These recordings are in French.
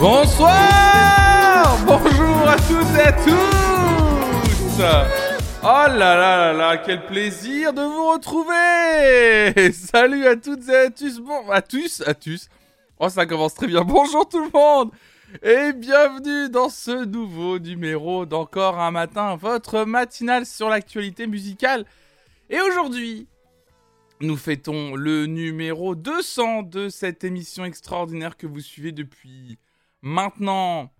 Bonsoir Bonjour à toutes et à tous Oh là là là là, quel plaisir de vous retrouver Salut à toutes et à tous, bon, à tous, à tous. Oh, ça commence très bien. Bonjour tout le monde Et bienvenue dans ce nouveau numéro d'Encore un matin, votre matinale sur l'actualité musicale. Et aujourd'hui, nous fêtons le numéro 200 de cette émission extraordinaire que vous suivez depuis maintenant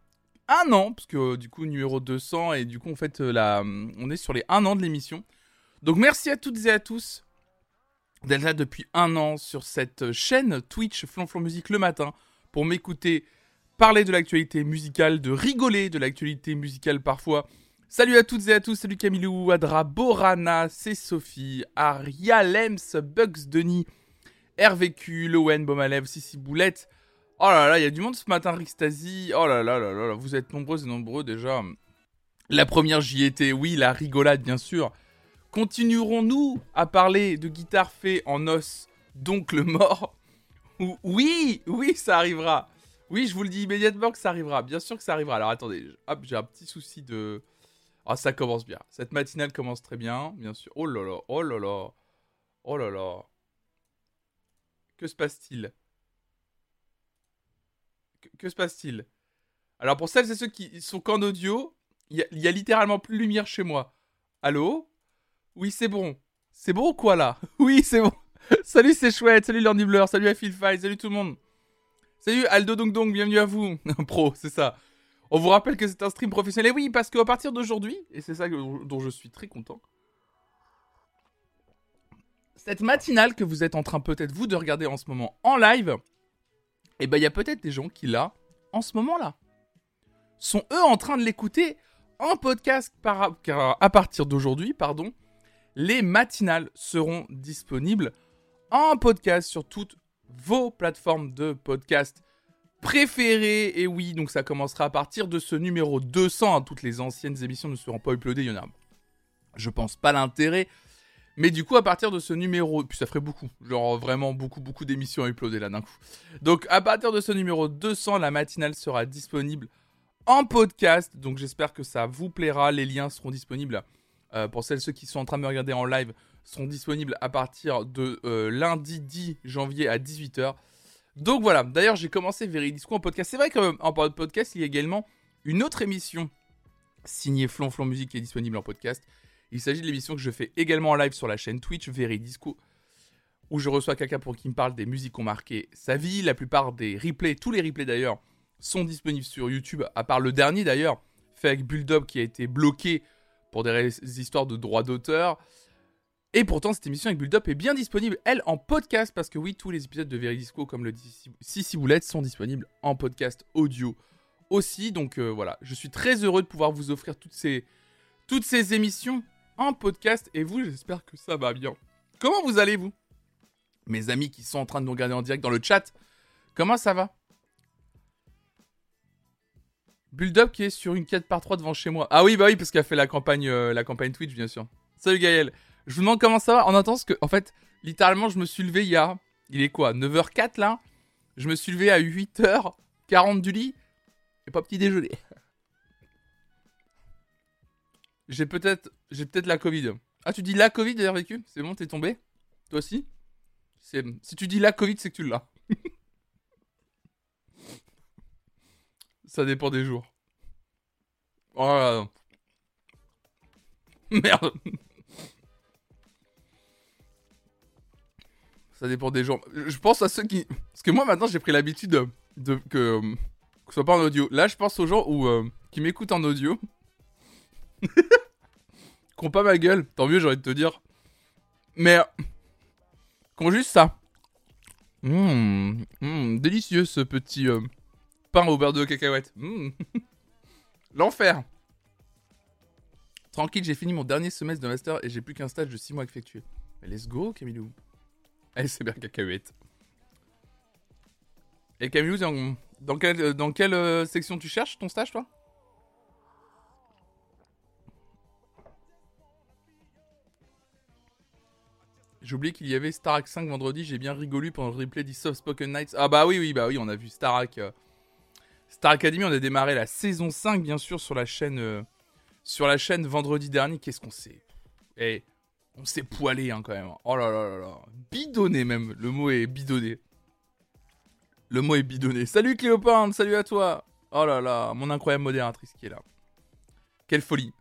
un an, parce que du coup, numéro 200, et du coup, en fait, euh, la, on est sur les un an de l'émission. Donc, merci à toutes et à tous d'être là depuis un an sur cette chaîne Twitch Flonflon Musique le matin pour m'écouter parler de l'actualité musicale, de rigoler de l'actualité musicale parfois. Salut à toutes et à tous, salut Camilou, Adra, Borana, c'est Sophie, Aria, Lems, Bugs, Denis, RVQ, Lowen, Bomalev, Sissi Boulette, Oh là là, il y a du monde ce matin, Rixtasy. Oh là là là là, vous êtes nombreux et nombreux déjà. La première, j'y étais, oui, la rigolade, bien sûr. Continuerons-nous à parler de guitare fait en os, donc le mort Oui, oui, ça arrivera. Oui, je vous le dis immédiatement que ça arrivera. Bien sûr que ça arrivera. Alors attendez, hop, j'ai un petit souci de. Ah, ça commence bien. Cette matinale commence très bien, bien sûr. Oh là là, oh là là, oh là là. Que se passe-t-il? Que, se passe-t-il? Alors pour celles et ceux qui sont qu'en audio, il y, a littéralement plus de lumière chez moi. Allô? Oui, c'est bon. C'est bon ou quoi là? Oui, c'est bon. salut, c'est chouette. Salut Landy. Salut à Salut tout le monde. Salut Aldo Dong Dong. Bienvenue à vous. Pro, c'est ça. On vous rappelle que c'est un stream professionnel. Et oui, parce qu'à partir d'aujourd'hui, et c'est ça dont je suis très content, cette matinale que vous êtes en train peut-être vous de regarder en ce moment en live, et eh ben il y a peut-être des gens qui là, en ce moment-là, sont eux en train de l'écouter en podcast à partir d'aujourd'hui, pardon, les matinales seront disponibles en podcast sur toutes vos plateformes de podcast préférées. Et oui, donc ça commencera à partir de ce numéro 200. Hein. Toutes les anciennes émissions ne seront pas uploadées. Il y en a, je pense, pas l'intérêt. Mais du coup, à partir de ce numéro, puis ça ferait beaucoup, genre vraiment beaucoup, beaucoup d'émissions à uploader là d'un coup. Donc, à partir de ce numéro 200, la matinale sera disponible en podcast. Donc, j'espère que ça vous plaira. Les liens seront disponibles euh, pour celles ceux qui sont en train de me regarder en live, seront disponibles à partir de euh, lundi 10 janvier à 18h. Donc voilà, d'ailleurs j'ai commencé Veridisco en podcast. C'est vrai qu'en podcast, il y a également une autre émission signée Flonflon Musique qui est disponible en podcast. Il s'agit de l'émission que je fais également en live sur la chaîne Twitch Veridisco, où je reçois quelqu'un pour qui me parle des musiques qui ont marqué sa vie. La plupart des replays, tous les replays d'ailleurs, sont disponibles sur YouTube, à part le dernier d'ailleurs, fait avec Bulldog qui a été bloqué pour des histoires de droits d'auteur. Et pourtant, cette émission avec Bulldog est bien disponible, elle, en podcast, parce que oui, tous les épisodes de Veridisco, comme le dit Sissi Boulette, sont disponibles en podcast audio aussi. Donc euh, voilà, je suis très heureux de pouvoir vous offrir toutes ces, toutes ces émissions en podcast. Et vous, j'espère que ça va bien. Comment vous allez, vous Mes amis qui sont en train de nous regarder en direct dans le chat, comment ça va? Build-up qui est sur une 4 par 3 devant chez moi. Ah oui, bah oui, parce qu'elle a fait la campagne, euh, la campagne Twitch, bien sûr. Salut Gaël. Je vous demande comment ça va. En attendant, que, en fait, littéralement, je me suis levé il y a. Il est quoi 9h04 là? Je me suis levé à 8h40 du lit. Et pas petit déjeuner. J'ai peut-être j'ai peut-être la Covid. Ah, tu dis la Covid d'ailleurs vécu? C'est bon, t'es tombé? Toi aussi? Si tu dis la Covid, c'est que tu l'as. Ça dépend des jours. Oh là là. Merde. Ça dépend des jours. Je pense à ceux qui. Parce que moi maintenant j'ai pris l'habitude de, que, que ce soit pas en audio. Là je pense aux gens où, euh, qui m'écoutent en audio. Qu'on pas ma gueule, tant mieux, j'ai envie de te dire. Mais. Qu'on juste ça. Mmh, mmh, délicieux ce petit euh, pain au beurre de cacahuète. Mmh. L'enfer. Tranquille, j'ai fini mon dernier semestre de master et j'ai plus qu'un stage de 6 mois effectué. Mais let's go, Camilou. Allez, c'est bien cacahuète. Et Camilou, dans, dans, quelle, dans quelle euh, section tu cherches ton stage, toi? J'ai oublié qu'il y avait Starak 5 vendredi, j'ai bien rigolé pendant le replay des Soft Spoken Nights. Ah bah oui, oui, bah oui, on a vu Starak. euh, Star Academy, on a démarré la saison 5, bien sûr, sur la chaîne, euh, sur la chaîne vendredi dernier. Qu'est-ce qu'on s'est... Eh, on s'est poilé, hein, quand même. Oh là là là là. Bidonné, même. Le mot est bidonné. Le mot est bidonné. Salut Cléopâtre, salut à toi. Oh là là, mon incroyable modératrice qui est là. Quelle folie.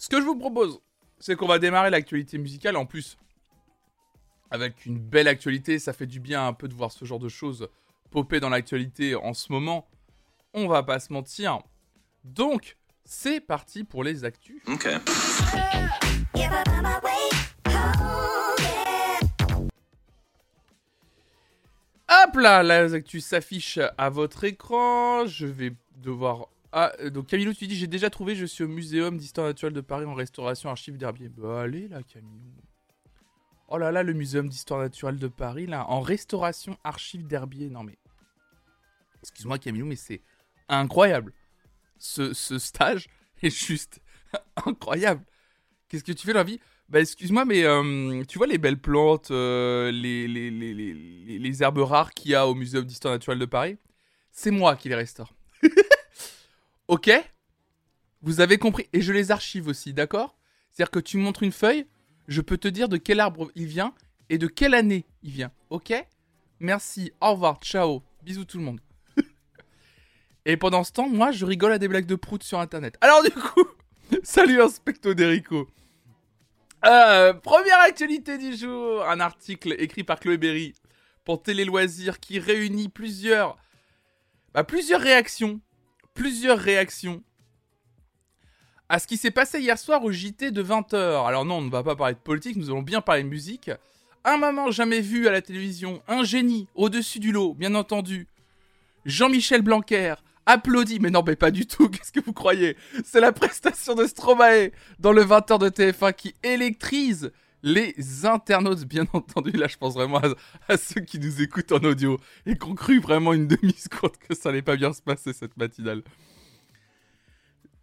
Ce que je vous propose, c'est qu'on va démarrer l'actualité musicale. En plus, avec une belle actualité, ça fait du bien un peu de voir ce genre de choses popper dans l'actualité en ce moment. On va pas se mentir. Donc, c'est parti pour les actus. Ok. Hop là, les actus s'affichent à votre écran. Je vais devoir. Ah, euh, donc Camilo, tu dis j'ai déjà trouvé, je suis au Muséum d'Histoire Naturelle de Paris en restauration archive d'Herbier. Bah allez là, Camilo. Oh là là, le Muséum d'Histoire Naturelle de Paris, là, en restauration archive d'Herbier. Non mais. Excuse-moi Camilo, mais c'est incroyable. Ce, stage est juste incroyable. Qu'est-ce que tu fais dans la vie? Bah excuse-moi, mais euh, tu vois les belles plantes, euh, les- les herbes rares qu'il y a au Muséum d'Histoire Naturelle de Paris? C'est moi qui les restaure. ok Vous avez compris Et je les archive aussi, d'accord? C'est-à-dire que tu montres une feuille, je peux te dire de quel arbre il vient et de quelle année il vient. Ok? Merci, au revoir, ciao, bisous tout le monde. et pendant ce temps, moi, je rigole à des blagues de prout sur Internet. Alors du coup, salut Inspecto Derico. Euh, première actualité du jour, un article écrit par Chloé Berry pour Télé Loisirs qui réunit plusieurs, bah, plusieurs réactions, plusieurs réactions à ce qui s'est passé hier soir au JT de 20h. Alors non, on ne va pas parler de politique, nous allons bien parler de musique. Un moment jamais vu à la télévision, un génie au-dessus du lot, bien entendu. Jean-Michel Blanquer applaudit, mais non, mais pas du tout, qu'est-ce que vous croyez? C'est la prestation de Stromae dans le 20h de TF1 qui électrise les internautes, bien entendu. Là, je pense vraiment à, ceux qui nous écoutent en audio et qui ont cru vraiment une demi-seconde que ça allait pas bien se passer cette matinale.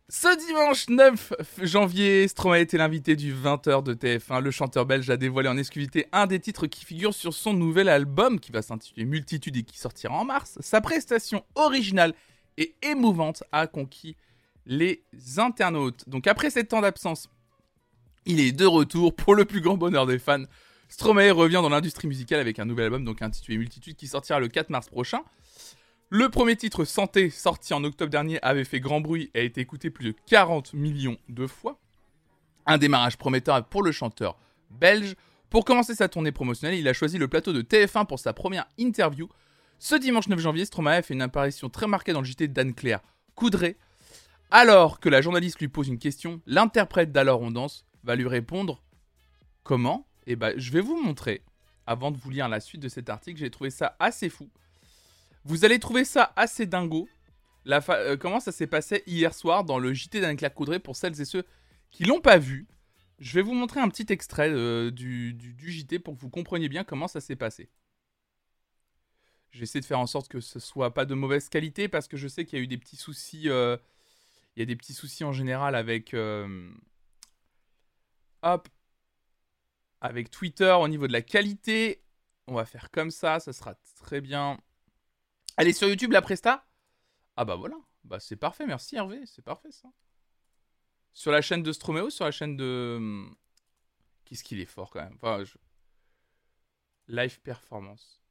Ce dimanche 9 janvier, Stromae était l'invité du 20h de TF1. Le chanteur belge a dévoilé en exclusivité un des titres qui figure sur son nouvel album qui va s'intituler Multitude et qui sortira en mars. Sa prestation originale et émouvante a conquis les internautes. Donc après sept ans d'absence, il est de retour pour le plus grand bonheur des fans. Stromae revient dans l'industrie musicale avec un nouvel album donc intitulé Multitude qui sortira le 4 mars prochain. Le premier titre Santé, sorti en octobre dernier, avait fait grand bruit et a été écouté plus de 40 millions de fois. Un démarrage prometteur pour le chanteur belge. Pour commencer sa tournée promotionnelle, il a choisi le plateau de TF1 pour sa première interview. Ce dimanche 9 janvier, Stromae fait une apparition très marquée dans le JT d'Anne-Claire Coudray. Alors que la journaliste lui pose une question, l'interprète d'Alors on danse va lui répondre Comment? Eh ben, je vais vous montrer. Avant de vous lire la suite de cet article, j'ai trouvé ça assez fou. Vous allez trouver ça assez dingo. La euh, comment ça s'est passé hier soir dans le JT d'Anne-Claire pour celles et ceux qui l'ont pas vu? Je vais vous montrer un petit extrait euh, du, JT pour que vous compreniez bien comment ça s'est passé. J'essaie de faire en sorte que ce soit pas de mauvaise qualité parce que je sais qu'il y a eu des petits soucis. euh, il y a des petits soucis en général avec. Hop. Avec Twitter au niveau de la qualité. On va faire comme ça, ça sera très bien. Est sur YouTube la Presta? Ah bah voilà. Bah c'est parfait, merci Hervé, c'est parfait ça. Sur la chaîne de Stromeo, sur la chaîne de. Qu'est-ce qu'il est fort quand même. Enfin, Live performance.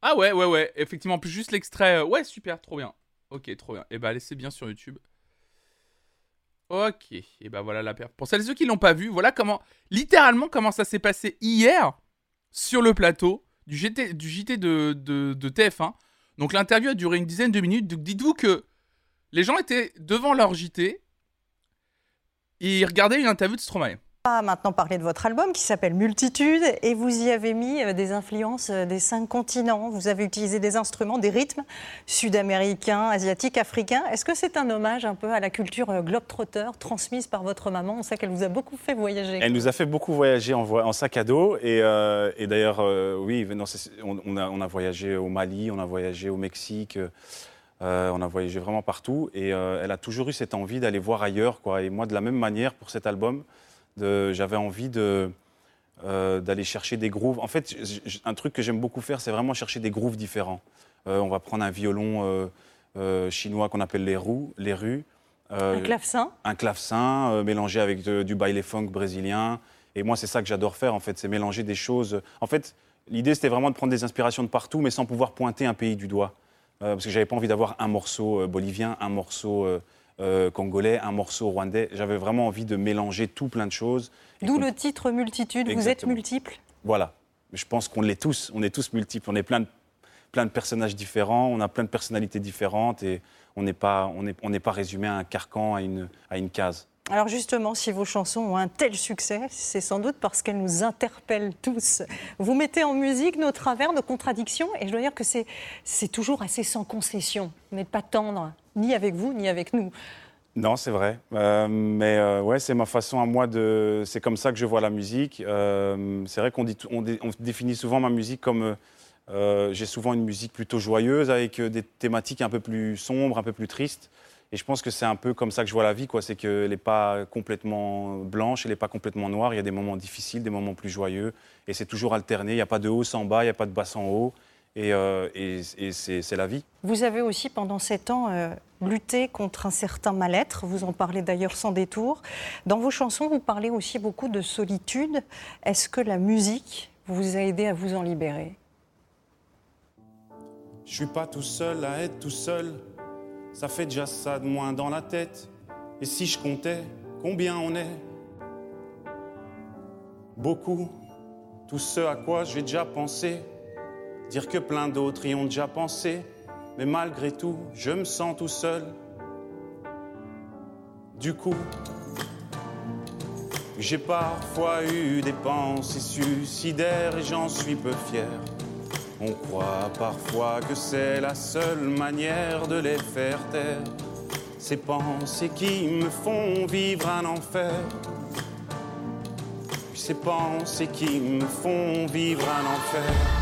Ah ouais, ouais, ouais. Effectivement, plus juste l'extrait. euh, Ouais, super, trop bien. Ok, trop bien. Et bah, laissez bien sur YouTube. Ok. Et bah voilà la perf. Pour celles et ceux qui l'ont pas vu, voilà comment, littéralement, comment ça s'est passé hier sur le plateau du, du JT de, de, de TF1. Donc l'interview a duré une dizaine de minutes. Donc dites-vous que les gens étaient devant leur JT et ils regardaient une interview de Stromae. Va maintenant parler de votre album qui s'appelle Multitude et vous y avez mis euh, des influences euh, des cinq continents. Vous avez utilisé des instruments, des rythmes sud-américains, asiatiques, africains. Est-ce que c'est un hommage un peu à la culture euh, globe-trotter transmise par votre maman? On sait qu'elle vous a beaucoup fait voyager. Elle nous a fait beaucoup voyager en, sac à dos. Et, d'ailleurs, oui, on, a, voyagé au Mali, on a voyagé au Mexique, on a voyagé vraiment partout. Et elle a toujours eu cette envie d'aller voir ailleurs. Quoi. Et moi, de la même manière, pour cet album, J'avais envie de euh, d'aller chercher des grooves. En fait, un truc que j'aime beaucoup faire, c'est vraiment chercher des grooves différents. Euh, on va prendre un violon euh, chinois qu'on appelle les roues, les rues. Un clavecin un clavecin mélangé avec de- du baile funk brésilien. Et moi, c'est ça que j'adore faire, en fait, c'est mélanger des choses. En fait, l'idée, c'était vraiment de prendre des inspirations de partout, mais sans pouvoir pointer un pays du doigt. Parce que j'avais pas envie d'avoir un morceau bolivien, un morceau euh, congolais, un morceau rwandais. J'avais vraiment envie de mélanger tout plein de choses. D'où le titre multitude. Vous êtes multiples Voilà. Je pense qu'on l'est tous. On est tous multiples. On est plein de, plein de personnages différents. On a plein de personnalités différentes. Et on n'est pas, on pas résumé à un carcan, à une, à une case. Alors justement, si vos chansons ont un tel succès, c'est sans doute parce qu'elles nous interpellent tous. Vous mettez en musique nos travers, nos contradictions, et je dois dire que c'est c'est toujours assez sans concession. Vous n'êtes pas tendre, ni avec vous, ni avec nous. Non, c'est vrai. Euh, mais euh, ouais, c'est ma façon à moi de. C'est comme ça que je vois la musique. Euh, c'est vrai qu'on on, dé- on définit souvent ma musique comme. euh, J'ai souvent une musique plutôt joyeuse avec des thématiques un peu plus sombres, un peu plus tristes. Et je pense que c'est un peu comme ça que je vois la vie, quoi. C'est qu'elle n'est pas complètement blanche, elle n'est pas complètement noire. Il y a des moments difficiles, des moments plus joyeux. Et c'est toujours alterné. Il n'y a pas de haut sans bas, il n'y a pas de bas sans haut. Et, euh, et, et c'est c'est la vie. Vous avez aussi, pendant sept ans, euh, lutté contre un certain mal-être. Vous en parlez d'ailleurs sans détour. Dans vos chansons, vous parlez aussi beaucoup de solitude. Est-ce que la musique vous a aidé à vous en libérer? Je suis pas tout seul à être tout seul. Ça fait déjà ça de moins dans la tête. Et si je comptais combien on est? Beaucoup. Tout ce à quoi j'ai déjà pensé. Dire que plein d'autres y ont déjà pensé. Mais malgré tout, je me sens tout seul. Du coup, j'ai parfois eu des pensées suicidaires et j'en suis peu fier. On croit parfois que c'est la seule manière de les faire taire. Ces pensées qui me font vivre un enfer. Ces pensées qui me font vivre un enfer.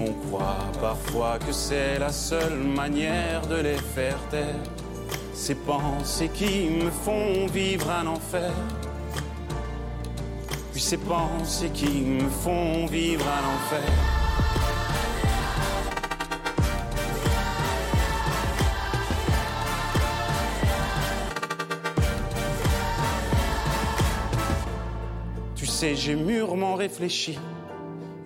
On croit parfois que c'est la seule manière de les faire taire. Ces pensées qui me font vivre un enfer. Puis ces pensées qui me font vivre un enfer. Tu sais, j'ai mûrement réfléchi.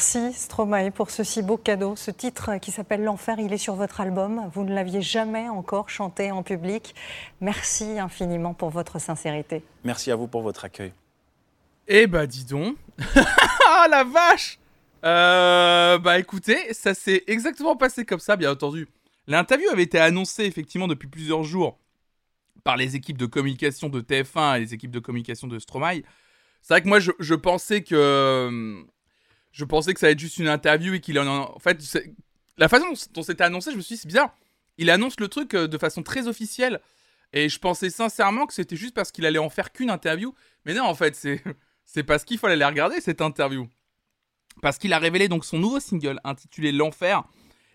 Merci Stromae pour ce si beau cadeau. Ce titre qui s'appelle L'Enfer, il est sur votre album. Vous ne l'aviez jamais encore chanté en public. Merci infiniment pour votre sincérité. Merci à vous pour votre accueil. Eh bah dis donc. ah la vache Euh, Bah écoutez, ça s'est exactement passé comme ça, bien entendu. L'interview avait été annoncée effectivement depuis plusieurs jours par les équipes de communication de TF1 et les équipes de communication de Stromae. C'est vrai que moi je, je pensais que je pensais que ça allait être juste une interview et qu'il en en fait la façon dont, c'était annoncé, je me suis dit c'est bizarre. Il annonce le truc euh, de façon très officielle et je pensais sincèrement que c'était juste parce qu'il allait en faire qu'une interview, mais non en fait c'est c'est parce qu'il fallait la regarder cette interview. Parce qu'il a révélé donc son nouveau single intitulé L'Enfer.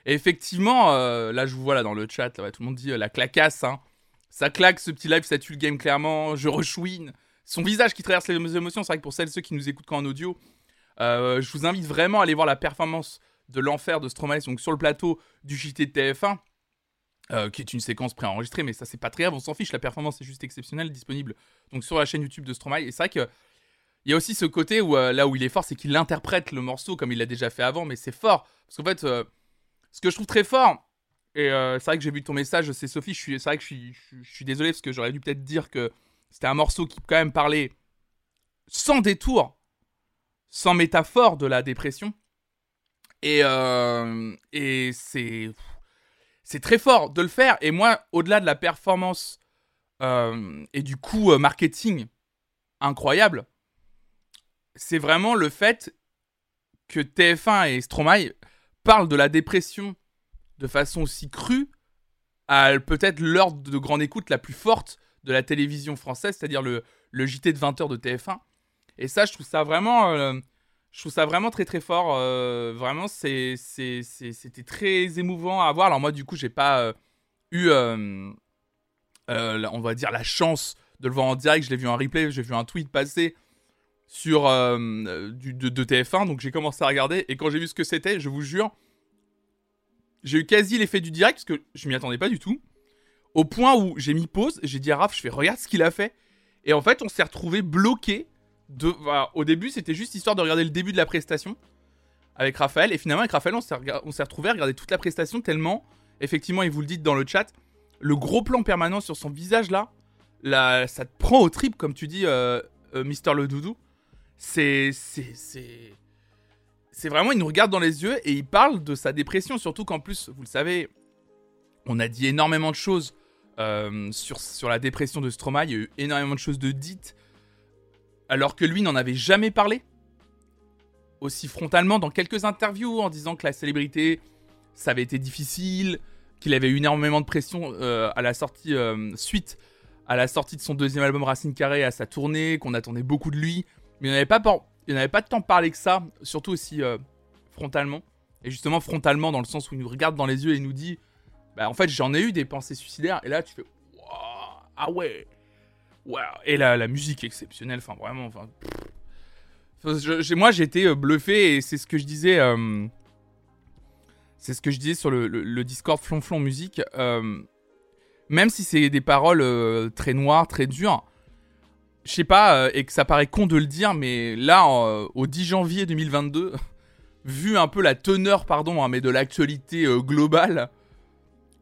Et effectivement, euh, là, je vous vois là dans le chat, tout le monde dit euh, la clacasse, hein. Ça claque, ce petit live, ça tue le game clairement. Je rechouine. Son visage qui traverse les émotions, c'est vrai que pour celles ceux qui nous écoutent qu'en audio, je vous invite vraiment à aller voir la performance de l'enfer de Stromae, donc sur le plateau du JT de TF1. Euh, qui est une séquence préenregistrée, mais ça c'est pas très grave, on s'en fiche, la performance est juste exceptionnelle, disponible donc sur la chaîne YouTube de Stromae. Et c'est vrai que il y a aussi ce côté où euh, là où il est fort, c'est qu'il interprète le morceau comme il l'a déjà fait avant, mais c'est fort parce qu'en fait, euh, ce que je trouve très fort, et c'est vrai que j'ai vu ton message, c'est Sophie, c'est vrai que je suis, je, je suis désolé parce que j'aurais dû peut-être dire que c'était un morceau qui quand même parlait sans détour, sans métaphore de la dépression. Et, et c'est c'est très fort de le faire. Et moi, au-delà de la performance euh, et du coût euh, marketing incroyable, c'est vraiment le fait que TF1 et Stromae parlent de la dépression de façon aussi crue à peut-être l'heure de grande écoute la plus forte de la télévision française, c'est-à-dire le, le, JT de 20h de TF1. Et ça, je trouve ça vraiment... Euh, je trouve ça vraiment très très fort. Euh, vraiment, c'était très émouvant à voir. Alors moi, du coup, j'ai pas euh, eu, on va dire, la chance de le voir en direct. Je l'ai vu en replay, j'ai vu un tweet passer sur du, de, TF1, donc j'ai commencé à regarder. Et quand j'ai vu ce que c'était, je vous jure, j'ai eu quasi l'effet du direct parce que je m'y attendais pas du tout. Au point où j'ai mis pause, j'ai dit à Raph, je fais regarde ce qu'il a fait. Et en fait, on s'est retrouvé bloqué au début, c'était juste histoire de regarder le début de la prestation avec Raphaël. Et finalement, avec Raphaël, on s'est retrouvé à regarder toute la prestation tellement, effectivement, et vous le dites dans le chat, le gros plan permanent sur son visage là, là ça te prend au trip, comme tu dis, euh, euh, Mister Le Doudou. C'est. C'est vraiment, il nous regarde dans les yeux et il parle de sa dépression. Surtout qu'en plus, vous le savez, on a dit énormément de choses euh, sur, sur la dépression de Stromae. Il y a eu énormément de choses de dites alors que lui n'en avait jamais parlé? Aussi frontalement dans quelques interviews en disant que la célébrité ça avait été difficile, qu'il avait eu énormément de pression euh, à la sortie euh, suite à la sortie de son deuxième album Racine Carrée à sa tournée, qu'on attendait beaucoup de lui, mais il n'avait pas il n'avait pas tant parlé que ça, surtout aussi euh, frontalement. Et justement frontalement dans le sens où il nous regarde dans les yeux et nous dit bah en fait j'en ai eu des pensées suicidaires. Et là tu fais ah ouais et la, la musique exceptionnelle, enfin vraiment. Enfin, moi j'étais euh, bluffé et c'est ce que je disais. Euh, c'est ce que je disais sur le, le, Discord Flonflon Musique. Euh, même si c'est des paroles très noires, très dures, je sais pas, et que ça paraît con de le dire, mais là, au 10 janvier 2022, vu un peu la teneur, pardon, hein, mais de l'actualité globale,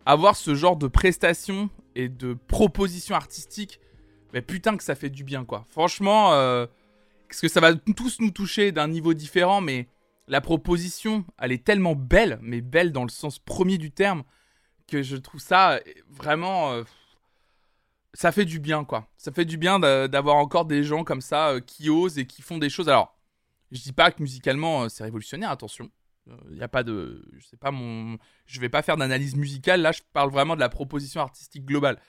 avoir ce genre de prestations et de propositions artistiques mais putain que ça fait du bien, quoi. Franchement, euh, parce que ça va tous nous toucher d'un niveau différent, mais la proposition, elle est tellement belle, mais belle dans le sens premier du terme, que je trouve ça vraiment... Euh, ça fait du bien, quoi. Ça fait du bien d'avoir encore des gens comme ça euh, qui osent et qui font des choses. Alors, je dis pas que musicalement c'est révolutionnaire, attention. Il n'y a pas de. Je sais pas mon. Je vais pas faire d'analyse musicale. Là, je parle vraiment de la proposition artistique globale.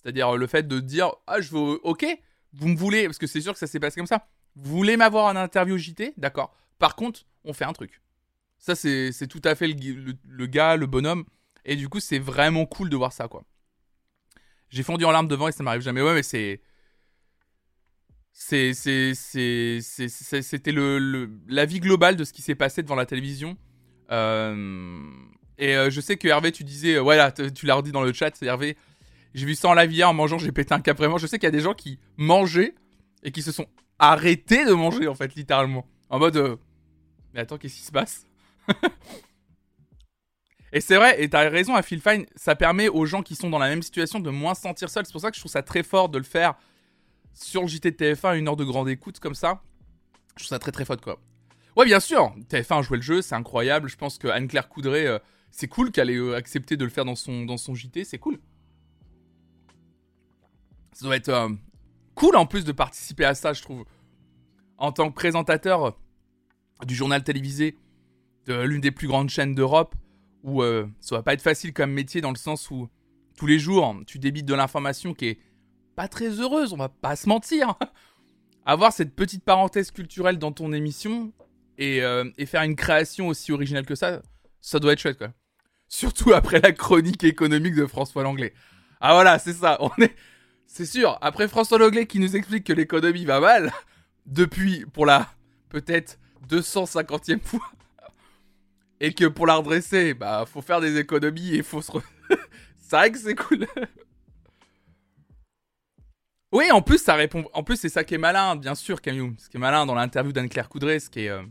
C'est-à-dire le fait de dire Ah, je veux. Ok, vous me voulez. Parce que c'est sûr que ça s'est passé comme ça. Vous voulez m'avoir en interview JT D'accord. Par contre, on fait un truc. Ça, c'est tout à fait le, gars, le bonhomme. Et du coup, c'est vraiment cool de voir ça, quoi. J'ai fondu en larmes devant et ça m'arrive jamais. Ouais, mais c'est. C'était le, la vie globale de ce qui s'est passé devant la télévision. Euh, et euh, je sais que Hervé, tu disais. voilà, tu l'as redit dans le chat, Hervé. J'ai vu ça en live hier en mangeant, j'ai pété un cap vraiment. Je sais qu'il y a des gens qui mangeaient et qui se sont arrêtés de manger en fait, littéralement. En mode, euh, mais attends, qu'est-ce qui se passe? Et c'est vrai, et t'as raison à Phil Fine, ça permet aux gens qui sont dans la même situation de moins se sentir seuls. C'est pour ça que je trouve ça très fort de le faire sur le JT de TF1, une heure de grande écoute comme ça. Je trouve ça très très fort quoi. Ouais, bien sûr, TF1 a joué le jeu, c'est incroyable. Je pense que Anne-Claire Coudray, euh, c'est cool qu'elle ait euh, accepté de le faire dans son, dans son JT, c'est cool. Ça doit être euh, cool en plus de participer à ça, je trouve. En tant que présentateur du journal télévisé de l'une des plus grandes chaînes d'Europe, où euh, ça va pas être facile comme métier dans le sens où tous les jours tu débites de l'information qui est pas très heureuse, on va pas se mentir. Avoir cette petite parenthèse culturelle dans ton émission et, euh, et, faire une création aussi originale que ça, ça doit être chouette quoi. Surtout après la chronique économique de François Langlais. Ah voilà, c'est ça. On est, c'est sûr. Après François Langlais qui nous explique que l'économie va mal depuis pour la peut-être 250e fois et que pour la redresser, bah faut faire des économies et faut se. c'est vrai que c'est cool. oui, en plus ça répond. En plus c'est ça qui est malin, bien sûr, Camille. Ce qui est malin dans l'interview d'Anne-Claire Coudray, ce qui est euh,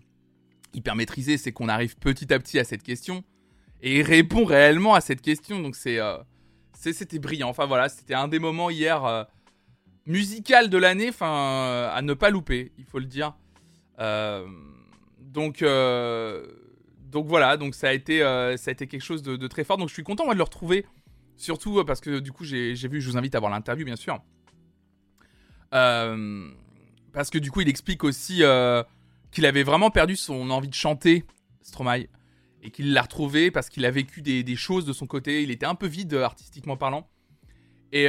hyper maîtrisé, c'est qu'on arrive petit à petit à cette question et il répond réellement à cette question. Donc c'est, euh, c'était brillant. Enfin voilà, c'était un des moments hier euh, musical de l'année, enfin à ne pas louper, il faut le dire. donc donc voilà, donc ça a été, euh, ça quelque chose de, très fort. Donc je suis content de le retrouver, surtout euh, parce que du coup j'ai vu, je vous invite à voir l'interview bien sûr. Euh, parce que du coup il explique aussi qu'il avait vraiment perdu son envie de chanter, Stromae, et qu'il l'a retrouvé parce qu'il a vécu des, choses de son côté. Il était un peu vide artistiquement parlant. Et,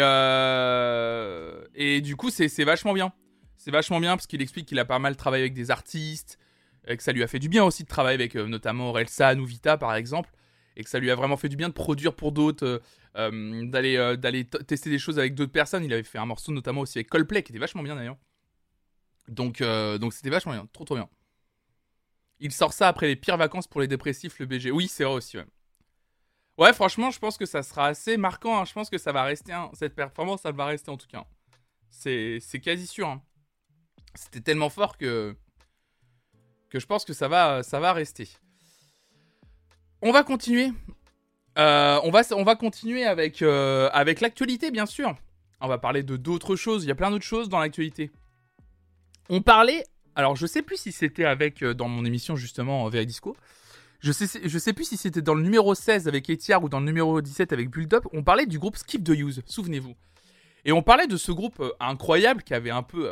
et du coup c'est vachement bien. C'est vachement bien parce qu'il explique qu'il a pas mal travaillé avec des artistes, et que ça lui a fait du bien aussi de travailler avec euh, notamment Relsa ou Vita par exemple, et que ça lui a vraiment fait du bien de produire pour d'autres, euh, euh, d'aller d'aller tester des choses avec d'autres personnes. Il avait fait un morceau notamment aussi avec Coldplay qui était vachement bien d'ailleurs. Donc donc c'était vachement bien, trop trop bien. Il sort ça après les pires vacances pour les dépressifs, le BG. Oui, c'est vrai aussi. Ouais. ouais, franchement, je pense que ça sera assez marquant. Hein. Je pense que ça va rester. Hein. Cette performance, ça va rester en tout cas. C'est quasi sûr. Hein. C'était tellement fort que que je pense que ça va, ça va rester. On va continuer. Euh, on, va, on va continuer avec, euh, avec l'actualité, bien sûr. On va parler de d'autres choses. Il y a plein d'autres choses dans l'actualité. On parlait. Alors, je sais plus si c'était avec euh, dans mon émission justement Disco. Je sais, je sais plus si c'était dans le numéro 16 avec Etiar ou dans le numéro 17 avec Bulldog. On parlait du groupe Skip the Use, souvenez-vous. Et on parlait de ce groupe incroyable qui avait un peu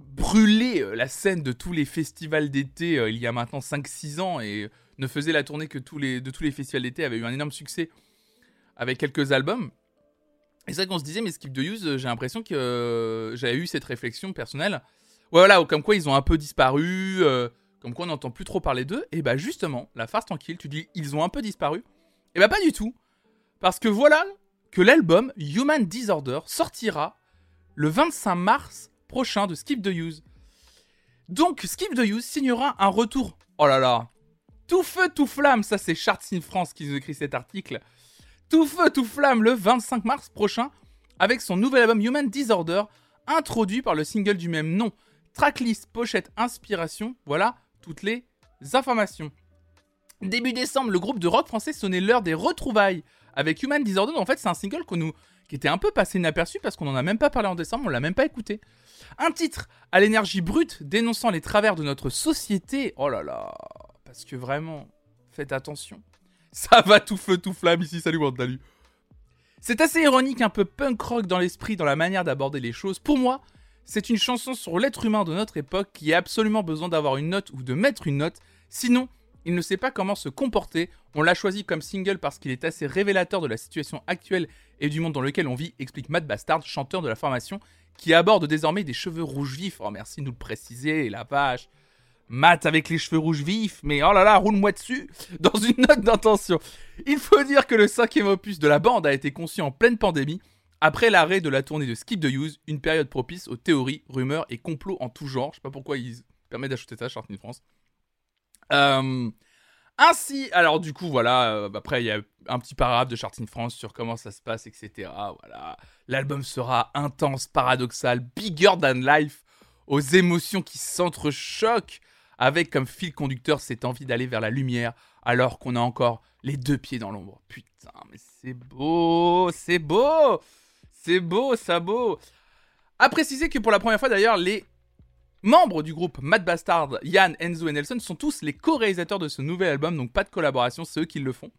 brûlé euh, la scène de tous les festivals d'été euh, il y a maintenant 5-6 ans et ne faisait la tournée que tous les, de tous les festivals d'été, avait eu un énorme succès avec quelques albums. Et c'est vrai qu'on se disait, mais Skip the Use, euh, j'ai l'impression que j'avais eu cette réflexion personnelle. Voilà, comme quoi ils ont un peu disparu, comme quoi on n'entend plus trop parler d'eux. Et bah justement, la farce tranquille, tu dis, ils ont un peu disparu. Et bah pas du tout. Parce que voilà que l'album Human Disorder sortira le 25 mars prochain de Skip the Use. Donc, Skip the Use signera un retour. Oh là là. Tout feu, tout flamme. Ça, c'est Charts in France qui nous écrit cet article. Tout feu, tout flamme le 25 mars prochain avec son nouvel album Human Disorder, introduit par le single du même nom. Tracklist, pochette, inspiration. Voilà toutes les informations. Début décembre, le groupe de rock français sonnait l'heure des retrouvailles avec Human Disorder. En fait, c'est un single nous, qui était un peu passé inaperçu parce qu'on n'en a même pas parlé en décembre, on l'a même pas écouté. Un titre à l'énergie brute dénonçant les travers de notre société. Oh là là, parce que vraiment, faites attention. Ça va tout feu, tout flamme ici, salut Wandalu. C'est assez ironique, un peu punk rock dans l'esprit, dans la manière d'aborder les choses. Pour moi, c'est une chanson sur l'être humain de notre époque qui a absolument besoin d'avoir une note ou de mettre une note. Sinon, il ne sait pas comment se comporter. On l'a choisi comme single parce qu'il est assez révélateur de la situation actuelle et du monde dans lequel on vit, explique Matt Bastard, chanteur de la formation, qui aborde désormais des cheveux rouges vifs. Oh, merci de nous le préciser, la vache. Matt avec les cheveux rouges vifs, mais oh là là, roule-moi dessus dans une note d'intention. Il faut dire que le cinquième opus de la bande a été conçu en pleine pandémie, après l'arrêt de la tournée de Skip the Use, une période propice aux théories, rumeurs et complots en tout genre. Je sais pas pourquoi ils permettent d'acheter ça, Chartine France. Euh, ainsi, alors du coup, voilà, euh, après il y a un petit paragraphe de Chartine France sur comment ça se passe, etc. Voilà, l'album sera intense, paradoxal, bigger than life, aux émotions qui s'entrechoquent, avec comme fil conducteur cette envie d'aller vers la lumière, alors qu'on a encore les deux pieds dans l'ombre. Putain, mais c'est beau, c'est beau, c'est beau, ça beau. À préciser que pour la première fois d'ailleurs, les Membres du groupe Matt Bastard, Yann, Enzo et Nelson sont tous les co-réalisateurs de ce nouvel album, donc pas de collaboration, c'est eux qui le font.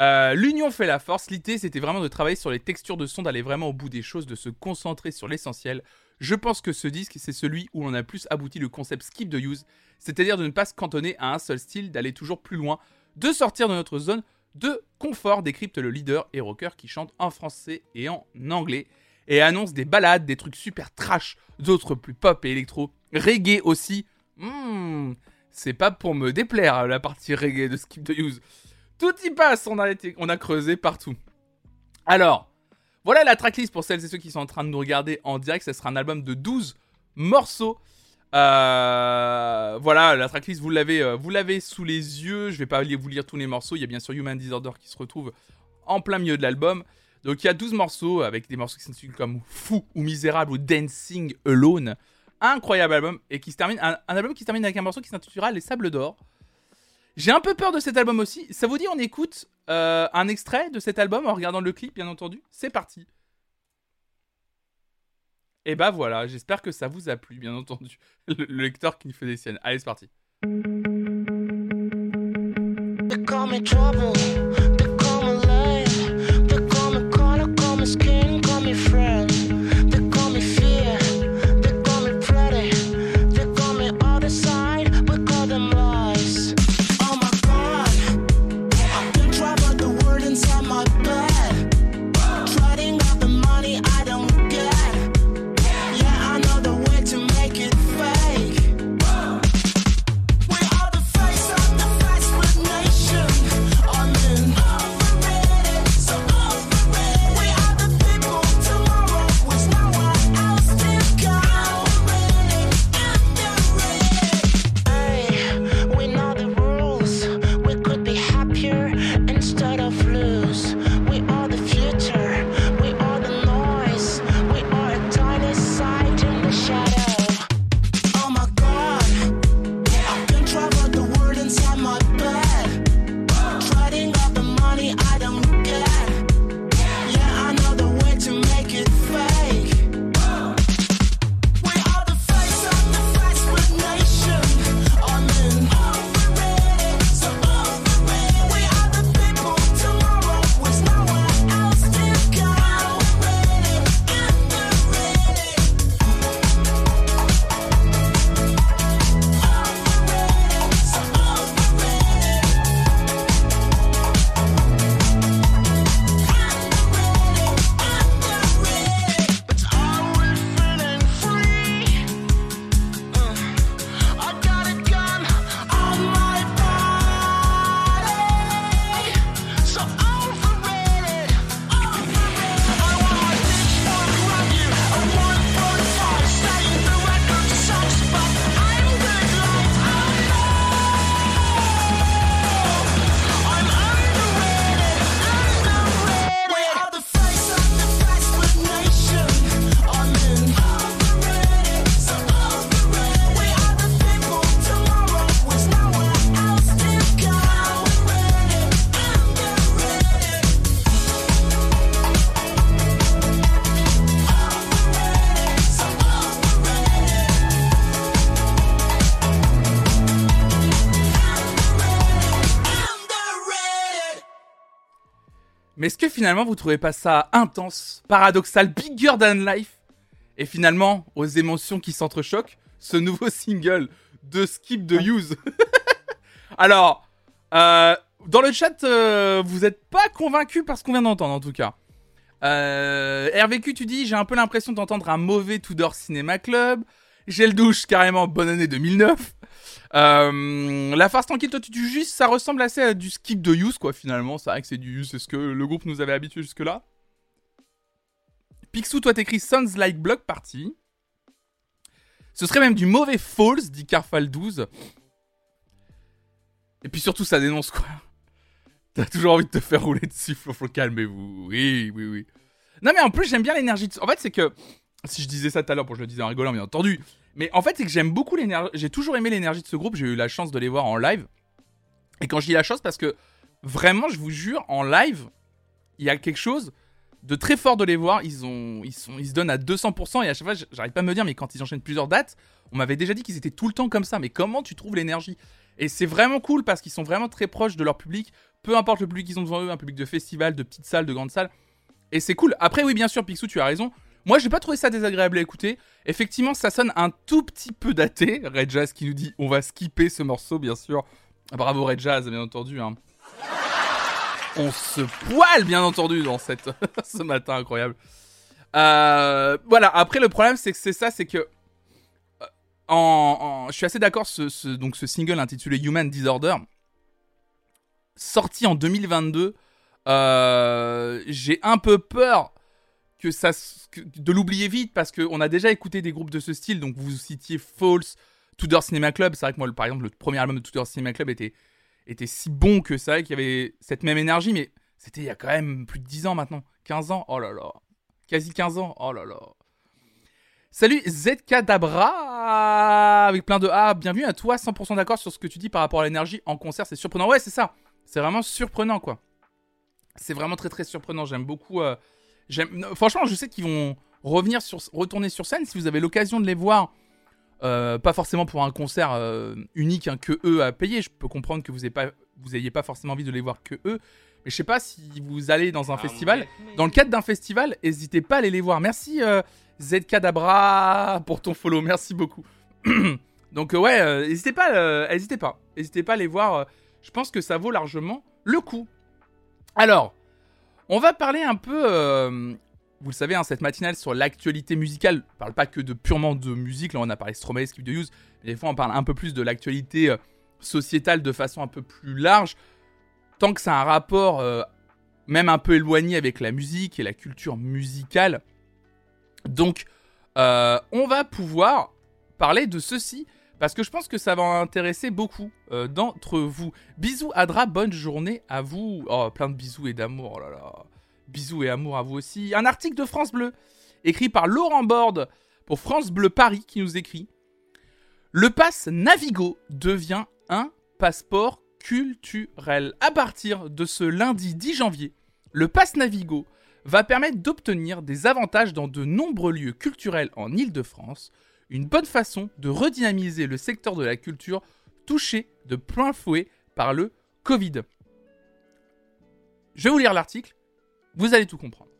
Euh, l'union fait la force, l'idée c'était vraiment de travailler sur les textures de son, d'aller vraiment au bout des choses, de se concentrer sur l'essentiel. Je pense que ce disque c'est celui où on a plus abouti le concept skip de use, c'est-à-dire de ne pas se cantonner à un seul style, d'aller toujours plus loin, de sortir de notre zone de confort, décrypte le leader et rocker qui chante en français et en anglais et annonce des balades, des trucs super trash, d'autres plus pop et électro, Reggae aussi. Hmm, c'est pas pour me déplaire la partie reggae de Skip the Use. Tout y passe, on a, été, on a creusé partout. Alors, voilà la tracklist pour celles et ceux qui sont en train de nous regarder en direct. Ce sera un album de 12 morceaux. Euh, voilà, la tracklist, vous l'avez, euh, vous l'avez sous les yeux. Je vais pas vous lire tous les morceaux. Il y a bien sûr Human Disorder qui se retrouve en plein milieu de l'album. Donc il y a 12 morceaux avec des morceaux qui s'intitulent comme Fou ou Misérable ou Dancing Alone. Incroyable album et qui se termine un, album qui se termine avec un morceau qui s'intitulera Les Sables d'Or. J'ai un peu peur de cet album aussi. Ça vous dit on écoute euh, un extrait de cet album en regardant le clip bien entendu C'est parti. Et bah voilà, j'espère que ça vous a plu bien entendu. Le, lecteur qui nous fait des siennes. Allez c'est parti. Finalement vous trouvez pas ça intense, paradoxal, bigger than life Et finalement, aux émotions qui s'entrechoquent, ce nouveau single de Skip the Use. Alors, euh, dans le chat, euh, vous êtes pas convaincu par ce qu'on vient d'entendre en tout cas. Euh, RVQ, tu dis, j'ai un peu l'impression d'entendre un mauvais Tudor Cinéma Club. J'ai le douche, carrément, bonne année 2009. Euh, la farce tranquille, toi tu, dis juste, ça ressemble assez à du skip de use, quoi, finalement. C'est vrai que c'est du use, c'est ce que le groupe nous avait habitué jusque-là? Pixou, toi t'écris Sounds Like Block Party. Ce serait même du mauvais Falls, dit Carfal 12. Et puis surtout, ça dénonce quoi? T'as toujours envie de te faire rouler dessus, faut, calmez-vous. Oui, oui, oui. Non, mais en plus, j'aime bien l'énergie. De... En fait, c'est que. Si je disais ça tout à l'heure, pour je le disais en rigolant, bien entendu. Mais en fait, c'est que j'aime beaucoup l'énergie. J'ai toujours aimé l'énergie de ce groupe. J'ai eu la chance de les voir en live. Et quand je dis la chose, parce que vraiment, je vous jure, en live, il y a quelque chose de très fort de les voir. Ils, ont, ils, sont, ils se donnent à 200%. Et à chaque fois, j'arrive pas à me dire, mais quand ils enchaînent plusieurs dates, on m'avait déjà dit qu'ils étaient tout le temps comme ça. Mais comment tu trouves l'énergie? Et c'est vraiment cool parce qu'ils sont vraiment très proches de leur public. Peu importe le public qu'ils ont devant eux, un public de festival, de petites salles, de grandes salles. Et c'est cool. Après, oui, bien sûr, Pixou, tu as raison. Moi, j'ai pas trouvé ça désagréable à écouter. Effectivement, ça sonne un tout petit peu daté. Red Jazz qui nous dit on va skipper ce morceau, bien sûr. Bravo Red Jazz, bien entendu. Hein. On se poile, bien entendu, dans cette ce matin incroyable. Euh, voilà. Après, le problème, c'est que c'est ça, c'est que euh, je suis assez d'accord. Ce, donc, ce single intitulé Human Disorder, sorti en 2022. Euh, j'ai un peu peur que ça, de l'oublier vite parce qu'on a déjà écouté des groupes de ce style. Donc vous citiez False, Tudor Cinema Club. C'est vrai que moi, par exemple, le premier album de Tudor Cinema Club était, était si bon que ça, qu'il y avait cette même énergie, mais c'était il y a quand même plus de 10 ans maintenant. 15 ans, oh là là. Quasi 15 ans, oh là là. Salut ZK Dabra avec plein de A. Bienvenue à toi, 100% d'accord sur ce que tu dis par rapport à l'énergie en concert, c'est surprenant. Ouais, c'est ça. C'est vraiment surprenant quoi. C'est vraiment très très surprenant. J'aime beaucoup. Euh, franchement, je sais qu'ils vont revenir sur, retourner sur scène si vous avez l'occasion de les voir. Euh, pas forcément pour un concert euh, unique hein, que eux à payer. Je peux comprendre que vous n'ayez pas, vous ayez pas forcément envie de les voir que eux. Mais je sais pas si vous allez dans un ah, festival. Dans le cadre d'un festival, n'hésitez pas à aller les voir. Merci ZK Dabra pour ton follow, merci beaucoup. Donc euh, ouais, euh, n'hésitez pas, euh, n'hésitez pas, n'hésitez pas à les voir. je pense que ça vaut largement le coup. Alors, on va parler un peu, vous le savez, hein, cette matinale sur l'actualité musicale. On parle pas que de purement de musique. Là, on a parlé Stromae, Skip de Use. Des fois, on parle un peu plus de l'actualité sociétale de façon un peu plus large. Tant que a un rapport, même un peu éloigné avec la musique et la culture musicale. Donc, euh, on va pouvoir parler de ceci parce que je pense que ça va intéresser beaucoup euh, d'entre vous. Bisous Adra, bonne journée à vous. Oh, plein de bisous et d'amour, oh là là. Bisous et amour à vous aussi. Un article de France Bleu, écrit par Laurent Borde pour France Bleu Paris, qui nous écrit Le pass Navigo devient un passeport culturel. À partir de ce lundi 10 janvier, le pass Navigo va permettre d'obtenir des avantages dans de nombreux lieux culturels en Ile-de-France, une bonne façon de redynamiser le secteur de la culture touché de plein fouet par le Covid. Je vais vous lire l'article, vous allez tout comprendre.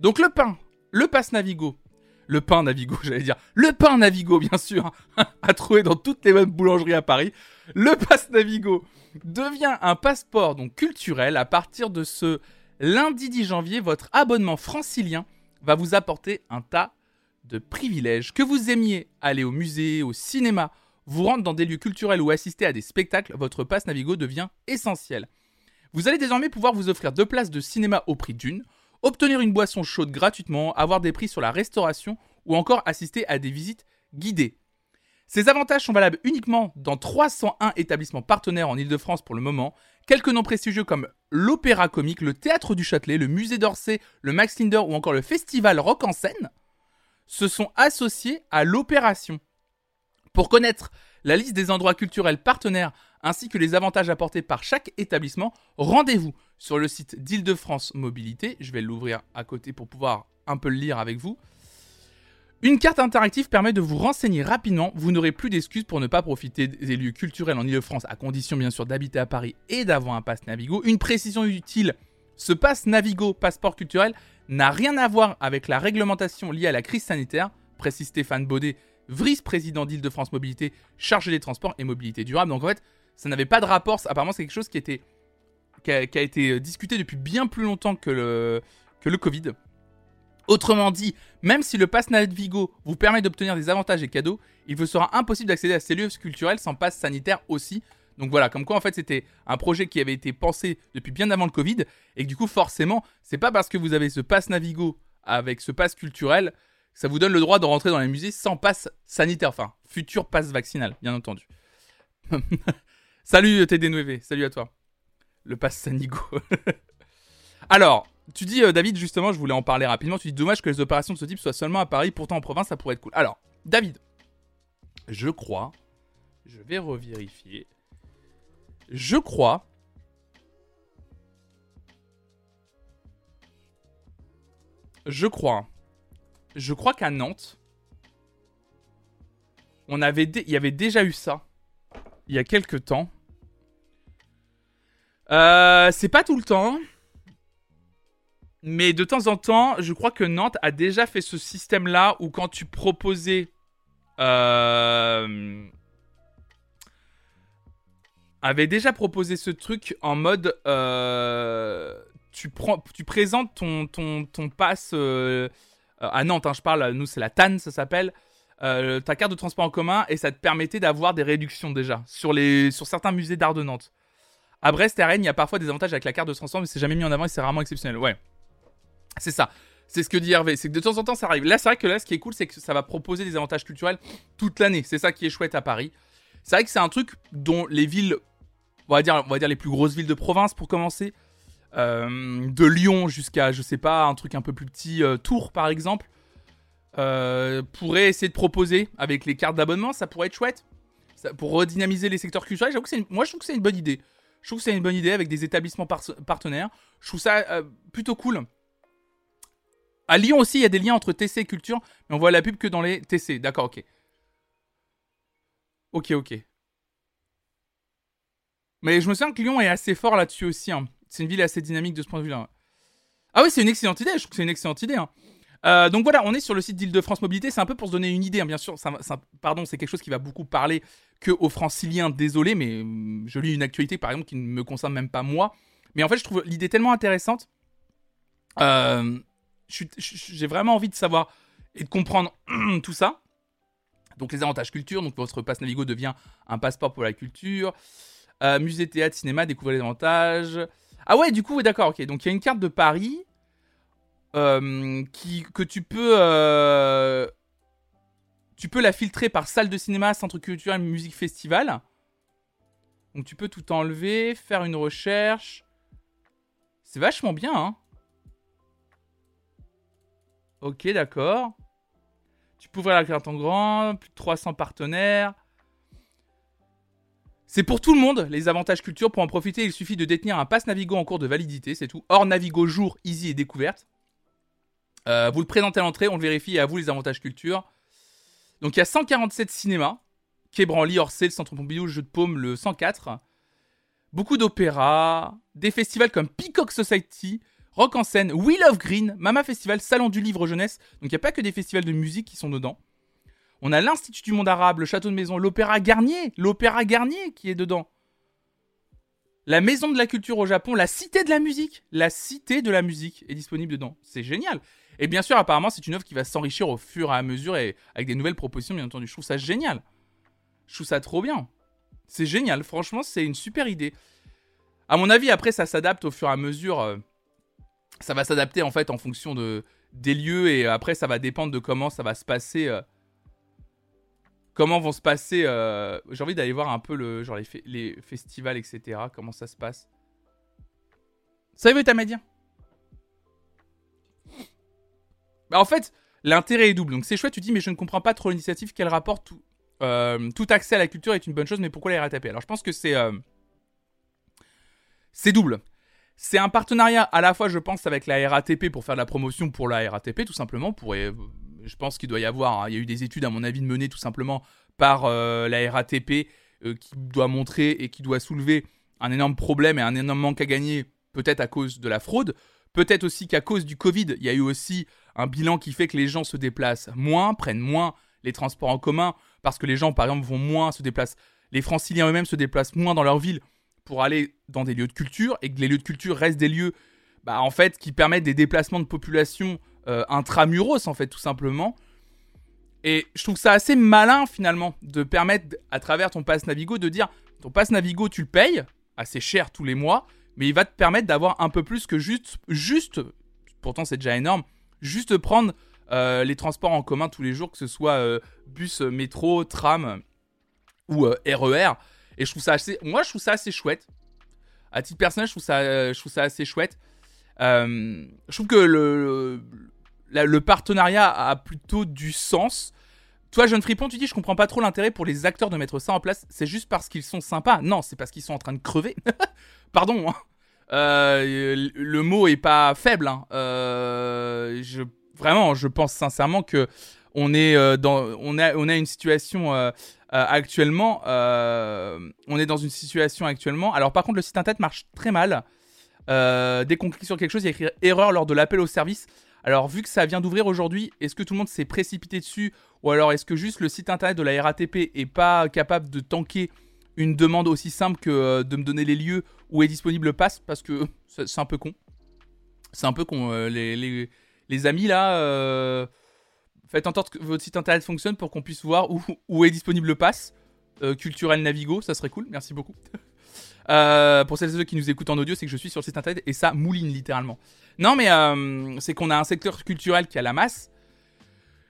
Donc le pain, le pass Navigo, le pain Navigo, j'allais dire, le pain Navigo bien sûr, à trouver dans toutes les bonnes boulangeries à Paris, le pass Navigo devient un passeport donc culturel à partir de ce lundi 10 janvier, votre abonnement francilien va vous apporter un tas de privilèges. Que vous aimiez aller au musée, au cinéma, vous rendre dans des lieux culturels ou assister à des spectacles, votre passe Navigo devient essentiel. Vous allez désormais pouvoir vous offrir deux places de cinéma au prix d'une, obtenir une boisson chaude gratuitement, avoir des prix sur la restauration ou encore assister à des visites guidées. Ces avantages sont valables uniquement dans 301 établissements partenaires en Ile-de-France pour le moment. Quelques noms prestigieux comme l'Opéra Comique, le Théâtre du Châtelet, le Musée d'Orsay, le Max Linder ou encore le Festival Rock en scène se sont associés à l'opération. Pour connaître la liste des endroits culturels partenaires ainsi que les avantages apportés par chaque établissement, rendez-vous sur le site d'Île-de-France Mobilité. Je vais l'ouvrir à côté pour pouvoir un peu le lire avec vous. Une carte interactive permet de vous renseigner rapidement, vous n'aurez plus d'excuses pour ne pas profiter des lieux culturels en Ile-de-France, à condition bien sûr d'habiter à Paris et d'avoir un pass Navigo. Une précision utile, ce pass Navigo, passeport culturel, n'a rien à voir avec la réglementation liée à la crise sanitaire, précise Stéphane Baudet, vice-président d'Île-de-France Mobilité, chargé des transports et mobilité durable. Donc en fait, ça n'avait pas de rapport, apparemment c'est quelque chose qui, a, été discuté depuis bien plus longtemps que le, Covid. Autrement dit, même si le pass Navigo vous permet d'obtenir des avantages et cadeaux, il vous sera impossible d'accéder à ces lieux culturels sans passe sanitaire aussi. Donc voilà, comme quoi en fait c'était un projet qui avait été pensé depuis bien avant le Covid et que du coup forcément, c'est pas parce que vous avez ce pass Navigo avec ce pass culturel ça vous donne le droit de rentrer dans les musées sans passe sanitaire, enfin futur pass vaccinal, bien entendu. salut TD9, salut à toi. Le pass Sanigo. Alors, tu dis, euh, David, justement, je voulais en parler rapidement. Tu dis, dommage que les opérations de ce type soient seulement à Paris, pourtant en province, ça pourrait être cool. Alors, David, je crois, je vais revérifier. Je crois. Je crois. Je crois qu'à Nantes, on avait il y avait déjà eu ça il y a quelques temps. Euh, c'est pas tout le temps. Mais de temps en temps, je crois que Nantes a déjà fait ce système-là où quand tu proposais... Euh, avait déjà proposé ce truc en mode... Euh, tu, prends, tu présentes ton, ton, ton pass... Euh, à Nantes, hein, je parle, nous c'est la TAN, ça s'appelle. ta carte de transport en commun et ça te permettait d'avoir des réductions déjà sur, les, sur certains musées d'art de Nantes. À Brest et à Rennes, il y a parfois des avantages avec la carte de transport, mais c'est jamais mis en avant et c'est rarement exceptionnel. Ouais. C'est ça. C'est ce que dit Hervé. C'est que de temps en temps, ça arrive. Là, c'est vrai que là, ce qui est cool, c'est que ça va proposer des avantages culturels toute l'année. C'est ça qui est chouette à Paris. C'est vrai que c'est un truc dont les villes, on va dire, les plus grosses villes de province pour commencer, euh, de Lyon jusqu'à, je sais pas, un truc un peu plus petit, euh, Tours par exemple, euh, pourraient essayer de proposer avec les cartes d'abonnement. Ça pourrait être chouette. Ça, pour redynamiser les secteurs culturels. Que moi, je trouve que c'est une bonne idée. Je trouve que c'est une bonne idée avec des établissements partenaires. Je trouve ça plutôt cool. À Lyon aussi, il y a des liens entre TC et culture, mais on voit la pub que dans les TC. D'accord, ok. Ok, ok. Mais je me souviens que Lyon est assez fort là-dessus aussi. Hein. C'est une ville assez dynamique de ce point de vue-là. Ah oui, c'est une excellente idée. Je trouve que c'est une excellente idée. Hein. Euh, donc voilà, on est sur le site d'Île-de-France Mobilité. C'est un peu pour se donner une idée, hein. bien sûr. Ça, pardon, c'est quelque chose qui va beaucoup parler que aux franciliens. Désolé, mais hum, je lis une actualité, par exemple, qui ne me concerne même pas moi. Mais en fait, je trouve l'idée tellement intéressante. Euh, j'ai vraiment envie de savoir et de comprendre tout ça. Donc les avantages culture, donc votre passe Navigo devient un passeport pour la culture. Euh, musée, théâtre, cinéma, découvrez les avantages. Ah ouais, du coup, d'accord, ok. Donc il y a une carte de Paris euh, qui, que tu peux... Euh, tu peux la filtrer par salle de cinéma, centre culturel, musique, festival. Donc tu peux tout enlever, faire une recherche. C'est vachement bien, hein. Ok, d'accord. Tu peux ouvrir la carte en grand, plus de 300 partenaires. C'est pour tout le monde, les avantages culture. Pour en profiter, il suffit de détenir un pass Navigo en cours de validité, c'est tout. Hors Navigo jour, easy et découverte. Euh, vous le présentez à l'entrée, on le vérifie et à vous les avantages culture. Donc il y a 147 cinémas. Quai Orsay, le Centre Pompidou, le Jeu de Paume, le 104. Beaucoup d'opéras, des festivals comme Peacock Society, Rock en scène, We Love Green, Mama Festival, Salon du Livre Jeunesse. Donc il n'y a pas que des festivals de musique qui sont dedans. On a l'Institut du Monde Arabe, le Château de Maison, l'Opéra Garnier, l'Opéra Garnier qui est dedans. La Maison de la Culture au Japon, la Cité de la Musique, la Cité de la Musique est disponible dedans. C'est génial. Et bien sûr, apparemment, c'est une œuvre qui va s'enrichir au fur et à mesure et avec des nouvelles propositions, bien entendu. Je trouve ça génial. Je trouve ça trop bien. C'est génial. Franchement, c'est une super idée. À mon avis, après, ça s'adapte au fur et à mesure. Euh, ça va s'adapter en fait en fonction de, des lieux et après ça va dépendre de comment ça va se passer. Euh, comment vont se passer. Euh, j'ai envie d'aller voir un peu le, genre les, festivals, etc. Comment ça se passe. Salut ta média. Bah en fait, l'intérêt est double. Donc c'est chouette, tu dis, mais je ne comprends pas trop l'initiative. Quel rapport tout, euh, tout accès à la culture est une bonne chose, mais pourquoi la RATP Alors je pense que c'est. c'est double. C'est un partenariat à la fois, je pense, avec la RATP pour faire de la promotion pour la RATP, tout simplement. Pour, euh, je pense qu'il doit y avoir, hein, il y a eu des études, à mon avis, menées tout simplement par euh, la RATP euh, qui doit montrer et qui doit soulever un énorme problème et un énorme manque à gagner, peut-être à cause de la fraude, peut-être aussi qu'à cause du Covid, il y a eu aussi un bilan qui fait que les gens se déplacent moins, prennent moins les transports en commun, parce que les gens, par exemple, vont moins se déplacer. Les franciliens eux-mêmes se déplacent moins dans leur ville pour aller dans des lieux de culture et que les lieux de culture restent des lieux bah, en fait qui permettent des déplacements de population euh, intramuros en fait tout simplement. Et je trouve ça assez malin finalement de permettre à travers ton pass Navigo de dire ton pass Navigo tu le payes assez cher tous les mois, mais il va te permettre d'avoir un peu plus que juste juste pourtant c'est déjà énorme, juste prendre euh, les transports en commun tous les jours que ce soit euh, bus, métro, tram ou RER. Et je trouve ça assez. Moi, je trouve ça assez chouette. À titre personnel, je trouve ça, euh, je trouve ça assez chouette. Euh, je trouve que le, partenariat a plutôt du sens. Toi, jeune fripon, tu dis, je comprends pas trop l'intérêt pour les acteurs de mettre ça en place. C'est juste parce qu'ils sont sympas. Non, c'est parce qu'ils sont en train de crever. Pardon. Hein. Euh, le mot est pas faible. Hein. je, vraiment, je pense sincèrement que on est dans, on a, on a une situation euh, actuellement, euh, on est dans une situation actuellement. Alors par contre, le site internet marche très mal. Euh, dès qu'on clique sur quelque chose, il y a écrit erreur lors de l'appel au service. Alors vu que ça vient d'ouvrir aujourd'hui, est-ce que tout le monde s'est précipité dessus ou alors est-ce que juste le site internet de la RATP est pas capable de tanker une demande aussi simple que de me donner les lieux où est disponible le pass? Parce que c'est un peu con. C'est un peu con. les, les, amis là, Faites en sorte que votre site internet fonctionne pour qu'on puisse voir où, est disponible le pass. Euh, culturel Navigo, ça serait cool, merci beaucoup. Euh, pour celles et ceux qui nous écoutent en audio, c'est que je suis sur le site internet et ça mouline littéralement. Non, mais euh, c'est qu'on a un secteur culturel qui a la masse.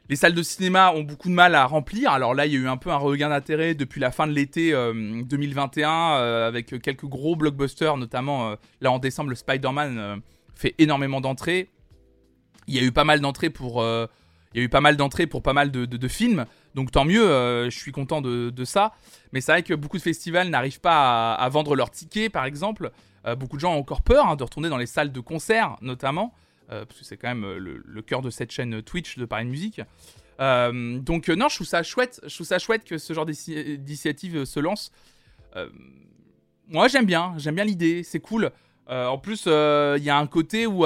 Les salles de cinéma ont beaucoup de mal à remplir. Alors là, il y a eu un peu un regain d'intérêt depuis la fin de l'été 2021 euh, avec quelques gros blockbusters, notamment là en décembre, le Spider-Man fait énormément d'entrées. Il y a eu pas mal d'entrées pour, il y a eu pas mal d'entrées pour pas mal de, films. Donc tant mieux, je suis content de, ça. Mais c'est vrai que beaucoup de festivals n'arrivent pas à, vendre leurs tickets, par exemple. Beaucoup de gens ont encore peur hein, de retourner dans les salles de concert, notamment. Euh, parce que c'est quand même euh, le, cœur de cette chaîne Twitch de Paris Musique. Euh, donc non, je trouve ça chouette. Je trouve ça chouette que ce genre d'initiative se lance. moi, j'aime bien. J'aime bien l'idée. C'est cool. en plus, il y a un côté où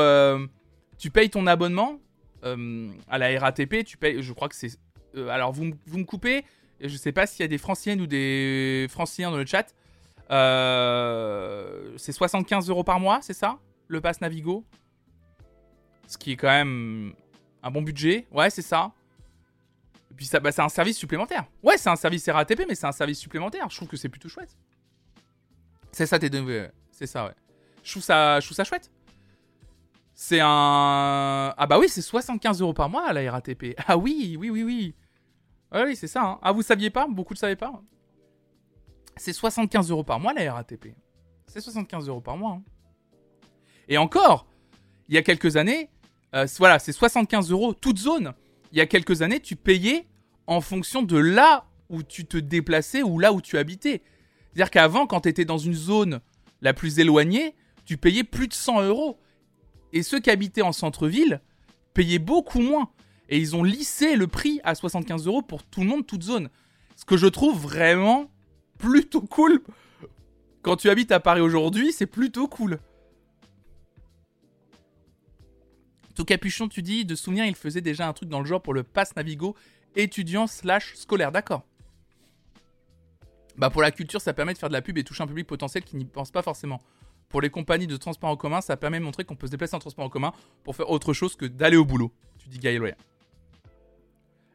tu payes ton abonnement à la RATP. Tu payes. Je crois que c'est. alors vous, vous me coupez. Je sais pas s'il y a des franciennes ou des franciens dans le chat. C'est 75 euros par mois, c'est ça Le pass Navigo? Ce qui est quand même un bon budget. Ouais, c'est ça. Et puis bah, c'est un service supplémentaire. Ouais, c'est un service RATP, mais c'est un service supplémentaire. Je trouve que c'est plutôt chouette. C'est ça, t'es de... C'est ça, ouais. Je trouve ça, je trouve ça chouette. C'est un. Ah bah oui, c'est 75 euros par mois la RATP. Ah oui, oui, oui, oui. Ah oui, c'est ça. Hein. Ah, vous saviez pas? Beaucoup ne savaient pas. C'est 75 euros par mois la RATP. C'est 75 euros par mois. Hein. Et encore, il y a quelques années, euh, voilà, c'est 75 euros toute zone. Il y a quelques années, tu payais en fonction de là où tu te déplaçais ou là où tu habitais. C'est-à-dire qu'avant, quand tu étais dans une zone la plus éloignée, tu payais plus de 100 euros. Et ceux qui habitaient en centre-ville payaient beaucoup moins. Et ils ont lissé le prix à 75 euros pour tout le monde, toute zone. Ce que je trouve vraiment plutôt cool. Quand tu habites à Paris aujourd'hui, c'est plutôt cool. Tout capuchon, tu dis, de souvenir, il faisait déjà un truc dans le genre pour le pass Navigo étudiant slash scolaire, d'accord. Bah pour la culture, ça permet de faire de la pub et toucher un public potentiel qui n'y pense pas forcément. Pour les compagnies de transport en commun, ça permet de montrer qu'on peut se déplacer en transport en commun pour faire autre chose que d'aller au boulot. Tu dis Gaël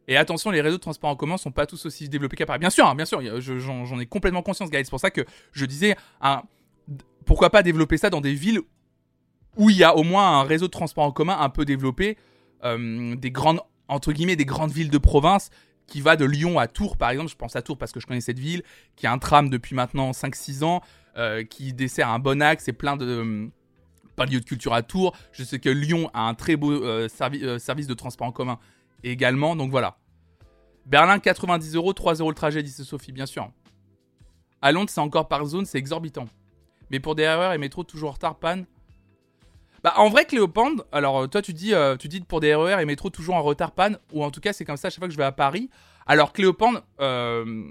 Et attention, les réseaux de transport en commun sont pas tous aussi développés qu'à Paris. Bien sûr, hein, bien sûr, j'en ai complètement conscience, Gaël. C'est pour ça que je disais, pourquoi pas développer ça dans des villes où il y a au moins un réseau de transport en commun un peu développé, euh, des grandes, entre guillemets, des grandes villes de province, qui va de Lyon à Tours, par exemple. Je pense à Tours parce que je connais cette ville, qui a un tram depuis maintenant 5-6 ans, euh, qui dessert un bon axe et plein de. Euh, pas de lieux de culture à Tours. Je sais que Lyon a un très beau service de transport en commun également. Donc voilà. Berlin, 90 euros, 3 euros le trajet, dit Sophie, bien sûr. À Londres, c'est encore par zone, c'est exorbitant. Mais pour des erreurs et métro toujours en retard, panne, bah, en vrai, Cléopande, alors euh, toi, tu dis, euh, tu dis pour des RER et métro toujours en retard panne, ou en tout cas, c'est comme ça chaque fois que je vais à Paris. Alors, Cléopande, euh,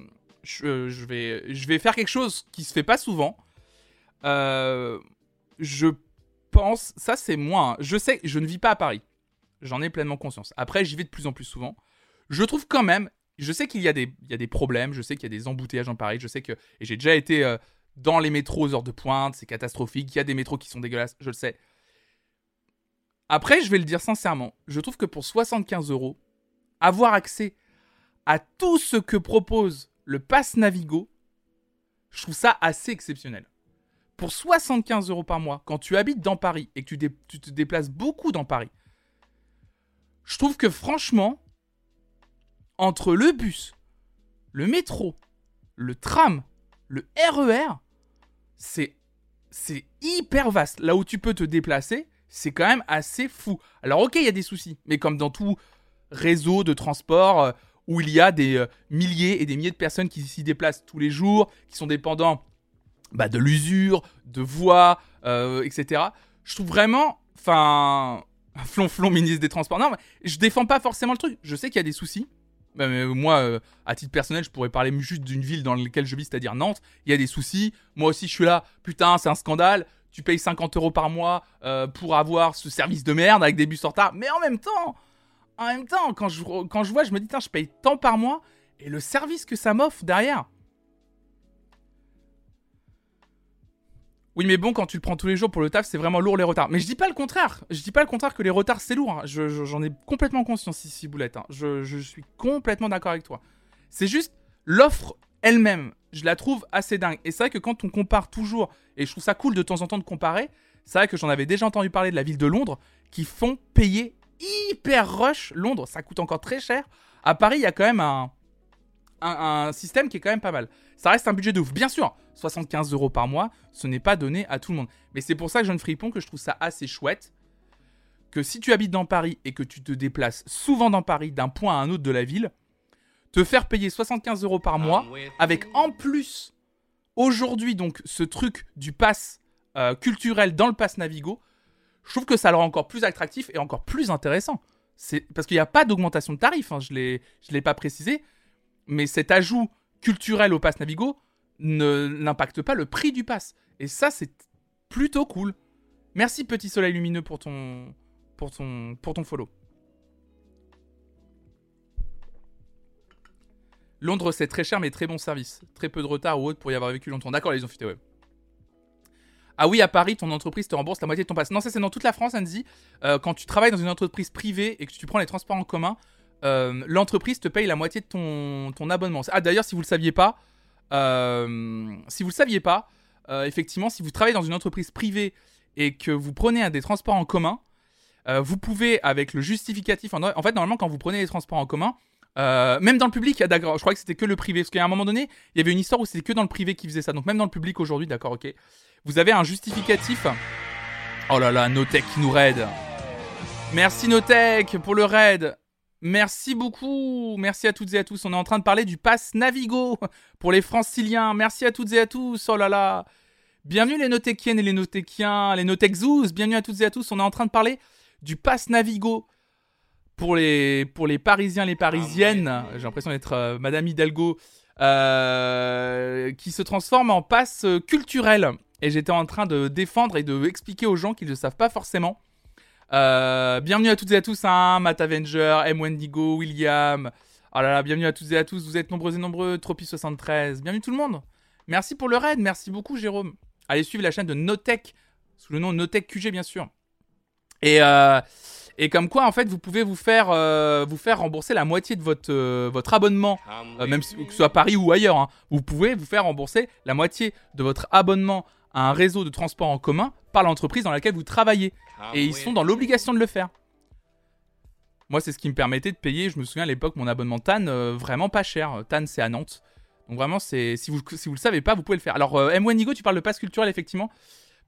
je, vais, faire quelque chose qui se fait pas souvent. je pense, ça c'est moi, je sais, je ne vis pas à Paris. J'en ai pleinement conscience. Après, j'y vais de plus en plus souvent. Je trouve quand même, je sais qu'il y, y a des problèmes, je sais qu'il y a des embouteillages en Paris, je sais que, et j'ai déjà été dans les métros aux heures de pointe, c'est catastrophique, il y a des métros qui sont dégueulasses, je le sais. Après, je vais le dire sincèrement, je trouve que pour 75 euros, avoir accès à tout ce que propose le Pass Navigo, je trouve ça assez exceptionnel. Pour 75 euros par mois, quand tu habites dans Paris et que tu te déplaces beaucoup dans Paris, je trouve que franchement, entre le bus, le métro, le tram, le RER, e c'est c'est hyper vaste. Là où tu peux te déplacer, c'est quand même assez fou. Alors ok, il y a des soucis, mais comme dans tout réseau de transport euh, où il y a des euh, milliers et des milliers de personnes qui s'y déplacent tous les jours, qui sont dépendants bah, de l'usure, de voies, euh, etc. Je trouve vraiment, enfin, flonflon ministre des Transports. Non, mais je défends pas forcément le truc. Je sais qu'il y a des soucis. Mais moi, à titre personnel, je pourrais parler juste d'une ville dans laquelle je vis, c'est-à-dire Nantes. Il y a des soucis. Moi aussi, je suis là. Putain, c'est un scandale tu payes 50 euros par mois euh, pour avoir ce service de merde avec des bus en retard. Mais en même temps, en même temps, quand je, quand je vois, je me dis, tiens, je paye tant par mois et le service que ça m'offre derrière. Oui, mais bon, quand tu le prends tous les jours pour le taf, c'est vraiment lourd les retards. Mais je dis pas le contraire. Je dis pas le contraire que les retards c'est lourd. Hein. J'en ai complètement conscience ici, Boulette. Hein. Je, je suis complètement d'accord avec toi. C'est juste l'offre elle-même, je la trouve assez dingue. Et c'est vrai que quand on compare toujours, et je trouve ça cool de temps en temps de comparer, c'est vrai que j'en avais déjà entendu parler de la ville de Londres, qui font payer hyper rush Londres, ça coûte encore très cher. À Paris, il y a quand même un, un, système qui est quand même pas mal. Ça reste un budget de ouf. Bien sûr, 75 euros par mois, ce n'est pas donné à tout le monde. Mais c'est pour ça que Jeune Fripon, que je trouve ça assez chouette. Que si tu habites dans Paris et que tu te déplaces souvent dans Paris d'un point à un autre de la ville, te faire payer 75 euros par mois, avec en plus, aujourd'hui, donc, ce truc du pass euh, culturel dans le pass Navigo, je trouve que ça le rend encore plus attractif et encore plus intéressant. C'est parce qu'il n'y a pas d'augmentation de tarif, hein, je ne l'ai pas précisé, mais cet ajout culturel au pass Navigo n'impacte pas le prix du pass. Et ça, c'est plutôt cool. Merci Petit Soleil Lumineux pour ton, pour ton, pour ton follow. Londres, c'est très cher, mais très bon service. Très peu de retard ou autre pour y avoir vécu longtemps. D'accord, les ont ouais. Ah oui, à Paris, ton entreprise te rembourse la moitié de ton pass. Non, ça c'est dans toute la France, Andy. Euh, quand tu travailles dans une entreprise privée et que tu prends les transports en commun, euh, l'entreprise te paye la moitié de ton, ton abonnement. Ah d'ailleurs, si vous le saviez pas, euh, si vous le saviez pas, effectivement, si vous travaillez dans une entreprise privée et que vous prenez des transports en commun, vous pouvez avec le justificatif. En, fait, normalement, quand vous prenez les transports en commun, euh, même dans le public, je crois que c'était que le privé. Parce qu'à un moment donné, il y avait une histoire où c'était que dans le privé qui faisait ça. Donc même dans le public aujourd'hui, d'accord, ok. Vous avez un justificatif. Oh là là, Notech qui nous raid. Merci Notech pour le raid. Merci beaucoup. Merci à toutes et à tous. On est en train de parler du pass Navigo pour les franciliens. Merci à toutes et à tous. Oh là là. Bienvenue les Notechiennes et les Notechiens, les Notechzoos. Bienvenue à toutes et à tous. On est en train de parler du pass Navigo pour les, pour les Parisiens, les Parisiennes, ah, j'ai l'impression d'être euh, Madame Hidalgo, euh, qui se transforme en passe culturel. Et j'étais en train de défendre et de expliquer aux gens qui ne savent pas forcément. Euh, bienvenue à toutes et à tous, hein, Matt Avenger, M. Wendigo, William. Oh là là, bienvenue à toutes et à tous, vous êtes nombreux et nombreux, Tropi73. Bienvenue tout le monde. Merci pour le raid, merci beaucoup Jérôme. Allez suivre la chaîne de Notech, sous le nom Notech QG bien sûr. Et euh, et comme quoi, en fait, vous pouvez vous faire, euh, vous faire rembourser la moitié de votre, votre abonnement, même si, que ce soit à Paris ou ailleurs. Hein. Vous pouvez vous faire rembourser la moitié de votre abonnement à un réseau de transport en commun par l'entreprise dans laquelle vous travaillez. Ah, et ils sont dans l'obligation de le faire. Moi, c'est ce qui me permettait de payer, je me souviens à l'époque, mon abonnement TAN vraiment pas cher. TAN, c'est à Nantes. Donc vraiment, c'est si vous si vous le savez pas, vous pouvez le faire. Alors, M. Nigo, tu parles de passe culturel, effectivement.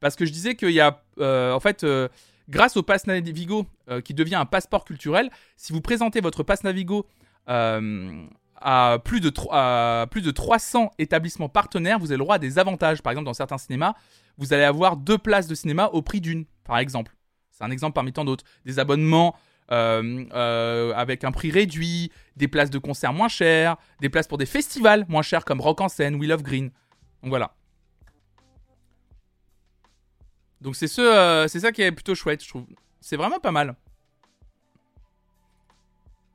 Parce que je disais qu'il y a, en fait Grâce au Pass Navigo, euh, qui devient un passeport culturel, si vous présentez votre Pass Navigo euh, à, plus de plus de 300 établissements partenaires, vous avez le droit à des avantages. Par exemple, dans certains cinémas, vous allez avoir deux places de cinéma au prix d'une, par exemple. C'est un exemple parmi tant d'autres. Des abonnements euh, avec un prix réduit, des places de concert moins chères, des places pour des festivals moins chers comme Rock en scène, We Love Green. Donc voilà. Donc c'est ce, euh, ça qui est plutôt chouette, je trouve. C'est vraiment pas mal.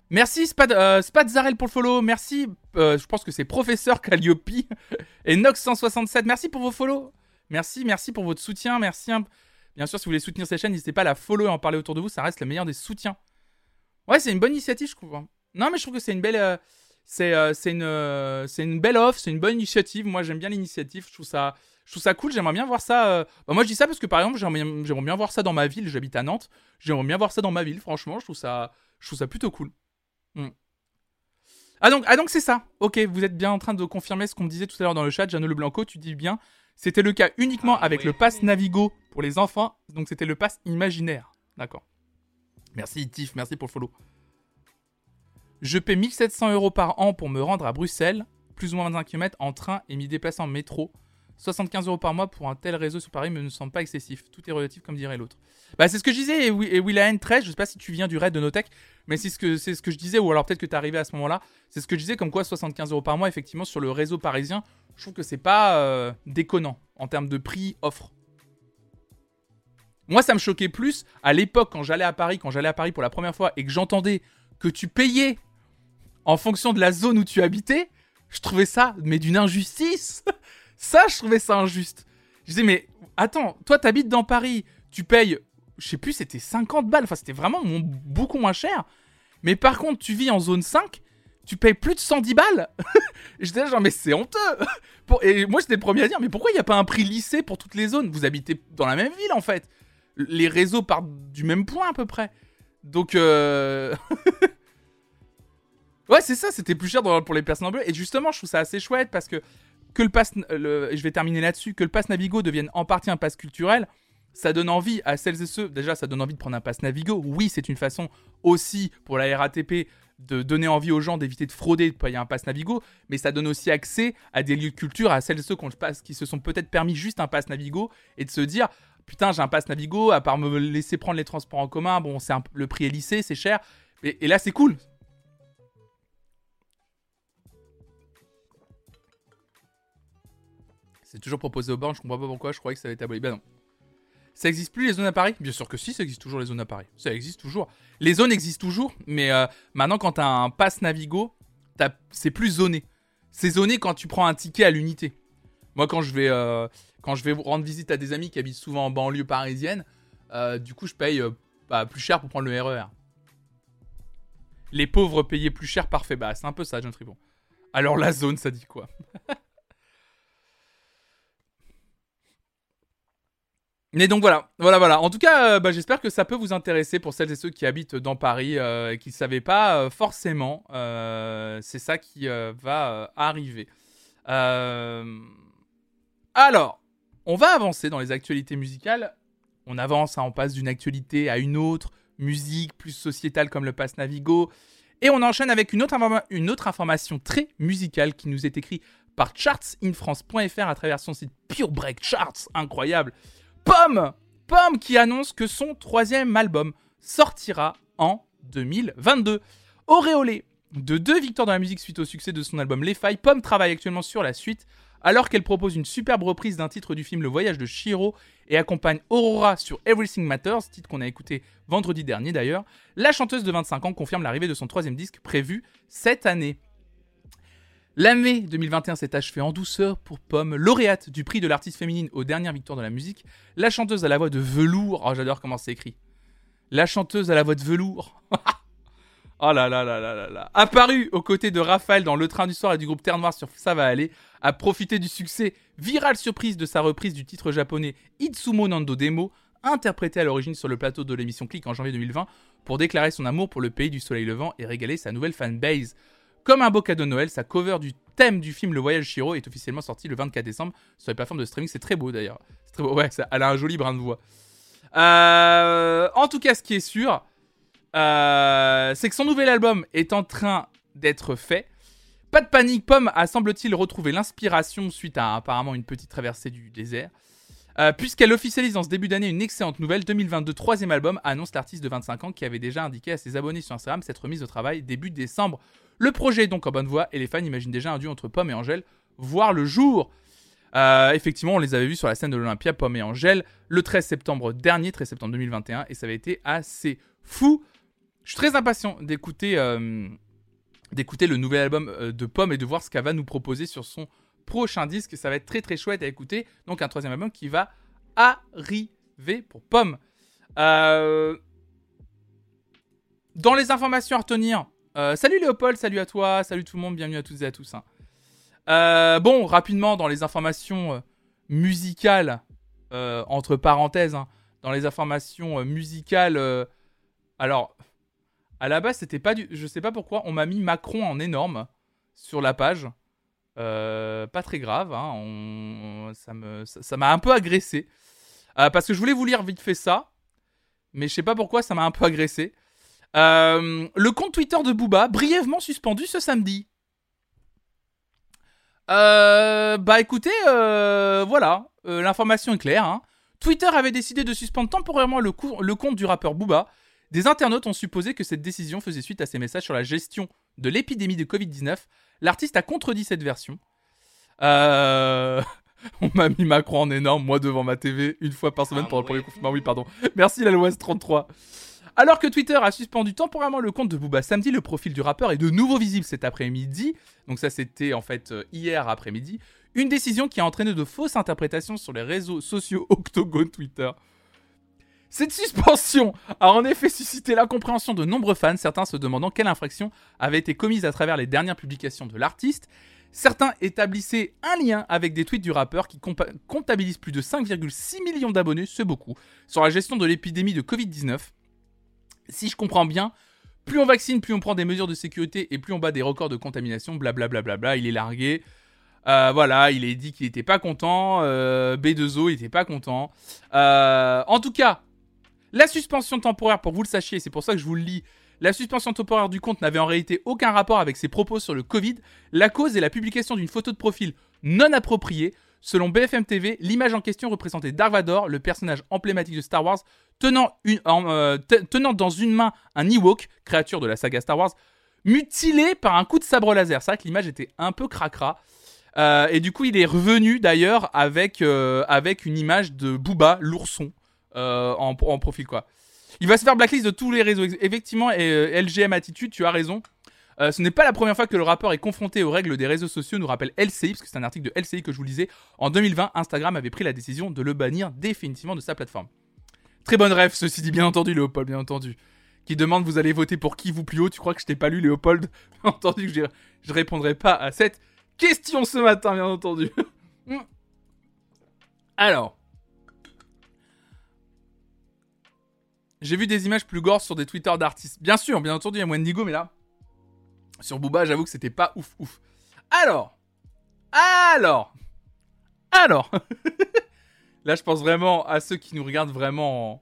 Merci Spad, euh, Zarel pour le follow. Merci, euh, je pense que c'est Professeur Calliope et Nox167. Merci pour vos follow. Merci, merci pour votre soutien. Merci. Bien sûr, si vous voulez soutenir cette chaîne, n'hésitez pas à la follow et en parler autour de vous. Ça reste le meilleur des soutiens. Ouais, c'est une bonne initiative, je trouve. Hein. Non, mais je trouve que c'est une belle. Euh, c'est, c'est une, c'est une belle offre, c'est une bonne initiative. Moi, j'aime bien l'initiative. Je trouve ça je trouve cool, j'aimerais bien voir ça. Euh, bah, moi, je dis ça parce que par exemple, j'aimerais bien voir ça dans ma ville. J'habite à Nantes. J'aimerais bien voir ça dans ma ville, franchement. Je trouve ça, je trouve ça plutôt cool. Hmm. Ah donc, ah donc c'est ça. Ok, vous êtes bien en train de confirmer ce qu'on me disait tout à l'heure dans le chat. Jeanne Le Blanco, tu dis bien. C'était le cas uniquement avec le pass Navigo pour les enfants. Donc c'était le pass imaginaire. D'accord. Merci Tiff, merci pour le follow. Je paie 1700 euros par an pour me rendre à Bruxelles, plus ou moins 25 km en train et m'y déplacer en métro. 75 euros par mois pour un tel réseau sur Paris me semble pas excessif. Tout est relatif, comme dirait l'autre. Bah, c'est ce que je disais, et, Willahen 13, je sais pas si tu viens du raid de Notech, mais c'est ce que, c'est ce que je disais, ou alors peut-être que tu es arrivé à ce moment-là. C'est ce que je disais, comme quoi 75 euros par mois, effectivement, sur le réseau parisien, je trouve que c'est pas euh, déconnant en termes de prix offre. Moi, ça me choquait plus à l'époque quand j'allais à Paris, quand j'allais à Paris pour la première fois et que j'entendais que tu payais en fonction de la zone où tu habitais. Je trouvais ça, mais d'une injustice. Ça, je trouvais ça injuste. Je disais, mais attends, toi, t'habites dans Paris, tu payes, je sais plus, c'était 50 balles. Enfin, c'était vraiment beaucoup moins cher. Mais par contre, tu vis en zone 5, tu payes plus de 110 balles J'étais là genre, mais c'est honteux Et moi, j'étais le premier à dire, mais pourquoi il n'y a pas un prix lycée pour toutes les zones? Vous habitez dans la même ville, en fait. Les réseaux partent du même point, à peu près. Donc, euh... ouais, c'est ça, c'était plus cher pour les personnes en bleu. Et justement, je trouve ça assez chouette parce que que le pass, le... je vais terminer là-dessus, que le pass Navigo devienne en partie un pass culturel, ça donne envie à celles et ceux, déjà ça donne envie de prendre un pass Navigo. Oui, c'est une façon aussi pour la RATP de donner envie aux gens d'éviter de frauder de payer un pass Navigo, mais ça donne aussi accès à des lieux de culture, à celles et ceux qui se sont peut-être permis juste un pass Navigo et de se dire putain j'ai un pass Navigo, à part me laisser prendre les transports en commun, bon c'est le prix est lissé, c'est cher, et, là c'est cool. C'est toujours proposé aux bornes, je comprends pas pourquoi, je croyais que ça avait été aboli. Ben non. Ça existe plus les zones à Paris? Bien sûr que si, ça existe toujours les zones à Paris. Ça existe toujours. Les zones existent toujours, mais euh, maintenant quand tu as un pass Navigo, c'est plus zoné. C'est zoné quand tu prends un ticket à l'unité. Moi quand je vais euh, quand je vais rendre visite à des amis qui habitent souvent en banlieue parisienne, euh, du coup je paye bah, plus cher pour prendre le RER. E Les pauvres payaient plus cher, parfait. Bah c'est un peu ça, John Tribon. Alors la zone, ça dit quoi? Mais donc voilà, voilà, voilà. En tout cas, euh, bah, j'espère que ça peut vous intéresser pour celles et ceux qui habitent dans Paris euh, et qui ne savaient pas euh, forcément. c'est ça qui va arriver. Alors, on va avancer dans les actualités musicales. On avance, hein, on passe d'une actualité à une autre, musique plus sociétale comme le Pass Navigo. Et on enchaîne avec une autre, une autre information très musicale qui nous est écrite par chartsinfrance.fr à travers son site Pure Break Charts, incroyable. Pomme Pomme qui annonce que son troisième album sortira en 2022. Auréolé de deux victoires dans la musique suite au succès de son album Les Failles, Pomme travaille actuellement sur la suite alors qu'elle propose une superbe reprise d'un titre du film Le Voyage de Shiro et accompagne Aurora sur Everything Matters, titre qu'on a écouté vendredi dernier d'ailleurs, la chanteuse de 25 ans confirme l'arrivée de son troisième disque prévu cette année. L'année 2021 s'est achevée en douceur pour Pomme, lauréate du prix de l'artiste féminine aux dernières victoires de la musique. La chanteuse à la voix de velours, oh j'adore comment c'est écrit. La chanteuse à la voix de velours. oh là là là là là là. Apparue aux côtés de Raphaël dans Le Train du Soir et du groupe Terre Noire sur Ça va aller, a profité du succès viral surprise de sa reprise du titre japonais Itsumo Nando Demo, interprété à l'origine sur le plateau de l'émission Click en janvier 2020, pour déclarer son amour pour le pays du soleil levant et régaler sa nouvelle fanbase. Comme un beau cadeau de Noël, sa cover du thème du film Le Voyage Shiro est officiellement sorti le 24 décembre sur les plateformes de streaming. C'est très beau d'ailleurs. Très beau. Ouais, elle a un joli brin de voix. Euh, en tout cas, ce qui est sûr, euh, c'est que son nouvel album est en train d'être fait. Pas de panique, Pomme a semble-t-il retrouvé l'inspiration suite à apparemment une petite traversée du désert. Euh, puisqu'elle officialise dans ce début d'année une excellente nouvelle, 2022 troisième album, annonce l'artiste de 25 ans qui avait déjà indiqué à ses abonnés sur Instagram cette remise au travail début décembre. Le projet est donc en bonne voie et les fans imaginent déjà un duo entre Pomme et Angèle voir le jour. Euh, effectivement, on les avait vus sur la scène de l'Olympia, Pomme et Angèle, le 13 septembre dernier, 13 septembre 2021, et ça avait été assez fou. Je suis très impatient d'écouter euh, d'écouter le nouvel album euh, de Pomme et de voir ce qu'elle va nous proposer sur son prochain disque. Ça va être très très chouette à écouter. Donc un troisième album qui va arriver pour Pomme. Dans les informations à retenir, euh, salut Léopold, salut à toi, salut tout le monde, bienvenue à toutes et à tous. Hein. Euh, bon, rapidement, dans les informations euh, musicales, entre parenthèses, hein, dans les informations musicales, alors, à la base, c'était pas du. Je sais pas pourquoi, on m'a mis Macron en énorme sur la page. pas très grave, hein, ça m'a un peu agressé. parce que je voulais vous lire vite fait ça, mais je sais pas pourquoi ça m'a un peu agressé. Euh, le compte Twitter de Booba, brièvement suspendu ce samedi. Euh, bah écoutez, euh, voilà, l'information est claire. Hein. Twitter avait décidé de suspendre temporairement le, le, compte du rappeur Booba. Des internautes ont supposé que cette décision faisait suite à ses messages sur la gestion de l'épidémie de Covid-19. L'artiste a contredit cette version. On m'a mis Macron en énorme, moi devant ma TV, une fois par semaine pour le premier confinement. Oui, pardon. Merci la loi 33. Alors que Twitter a suspendu temporairement le compte de Booba samedi, le profil du rappeur est de nouveau visible cet après-midi. Donc ça c'était en fait euh, hier après-midi. Une décision qui a entraîné de fausses interprétations sur les réseaux sociaux octogone Twitter. Cette suspension a en effet suscité l'incompréhension de nombreux fans, certains se demandant quelle infraction avait été commise à travers les dernières publications de l'artiste. Certains établissaient un lien avec des tweets du rappeur qui comptabilise plus de 5,6 millions d'abonnés, c'est beaucoup, sur la gestion de l'épidémie de Covid-19. Si je comprends bien, plus on vaccine, plus on prend des mesures de sécurité et plus on bat des records de contamination, blablabla, bla bla bla, il est largué. Euh, voilà, il est dit qu'il n'était pas content. Euh, B2O, il n'était pas content. Euh, en tout cas, la suspension temporaire, pour que vous le sachiez, c'est pour ça que je vous le lis. La suspension temporaire du compte n'avait en réalité aucun rapport avec ses propos sur le Covid. La cause est la publication d'une photo de profil non appropriée. Selon BFM TV, l'image en question représentait Dark Vador, le personnage emblématique de Star Wars, euh, tenant dans une main un Ewok, créature de la saga Star Wars, mutilé par un coup de sabre laser. C'est vrai que l'image était un peu cracra. Euh, et du coup, il est revenu d'ailleurs avec, euh, avec une image de Booba, l'ourson. En, profil quoi. Il va se faire blacklist de tous les réseaux. Effectivement, et, LGM Attitude, tu as raison. Ce n'est pas la première fois que le rappeur est confronté aux règles des réseaux sociaux, nous rappelle LCI, parce que c'est un article de LCI que je vous lisais. En 2020, Instagram avait pris la décision de le bannir définitivement de sa plateforme. Très bonne rêve, ceci dit, bien entendu, Léopold, bien entendu. Qui demande vous allez voter pour qui vous plus haut? Tu crois que je t'ai pas lu, Léopold? Bien entendu que je, je répondrai pas à cette question ce matin, bien entendu. Alors, J'ai vu des images plus gore sur des Twitter d'artistes. Bien sûr, bien entendu, il y a Wendigo, mais là, sur Booba, j'avoue que c'était pas ouf ouf. Alors, alors, alors, là, je pense vraiment à ceux qui nous regardent vraiment,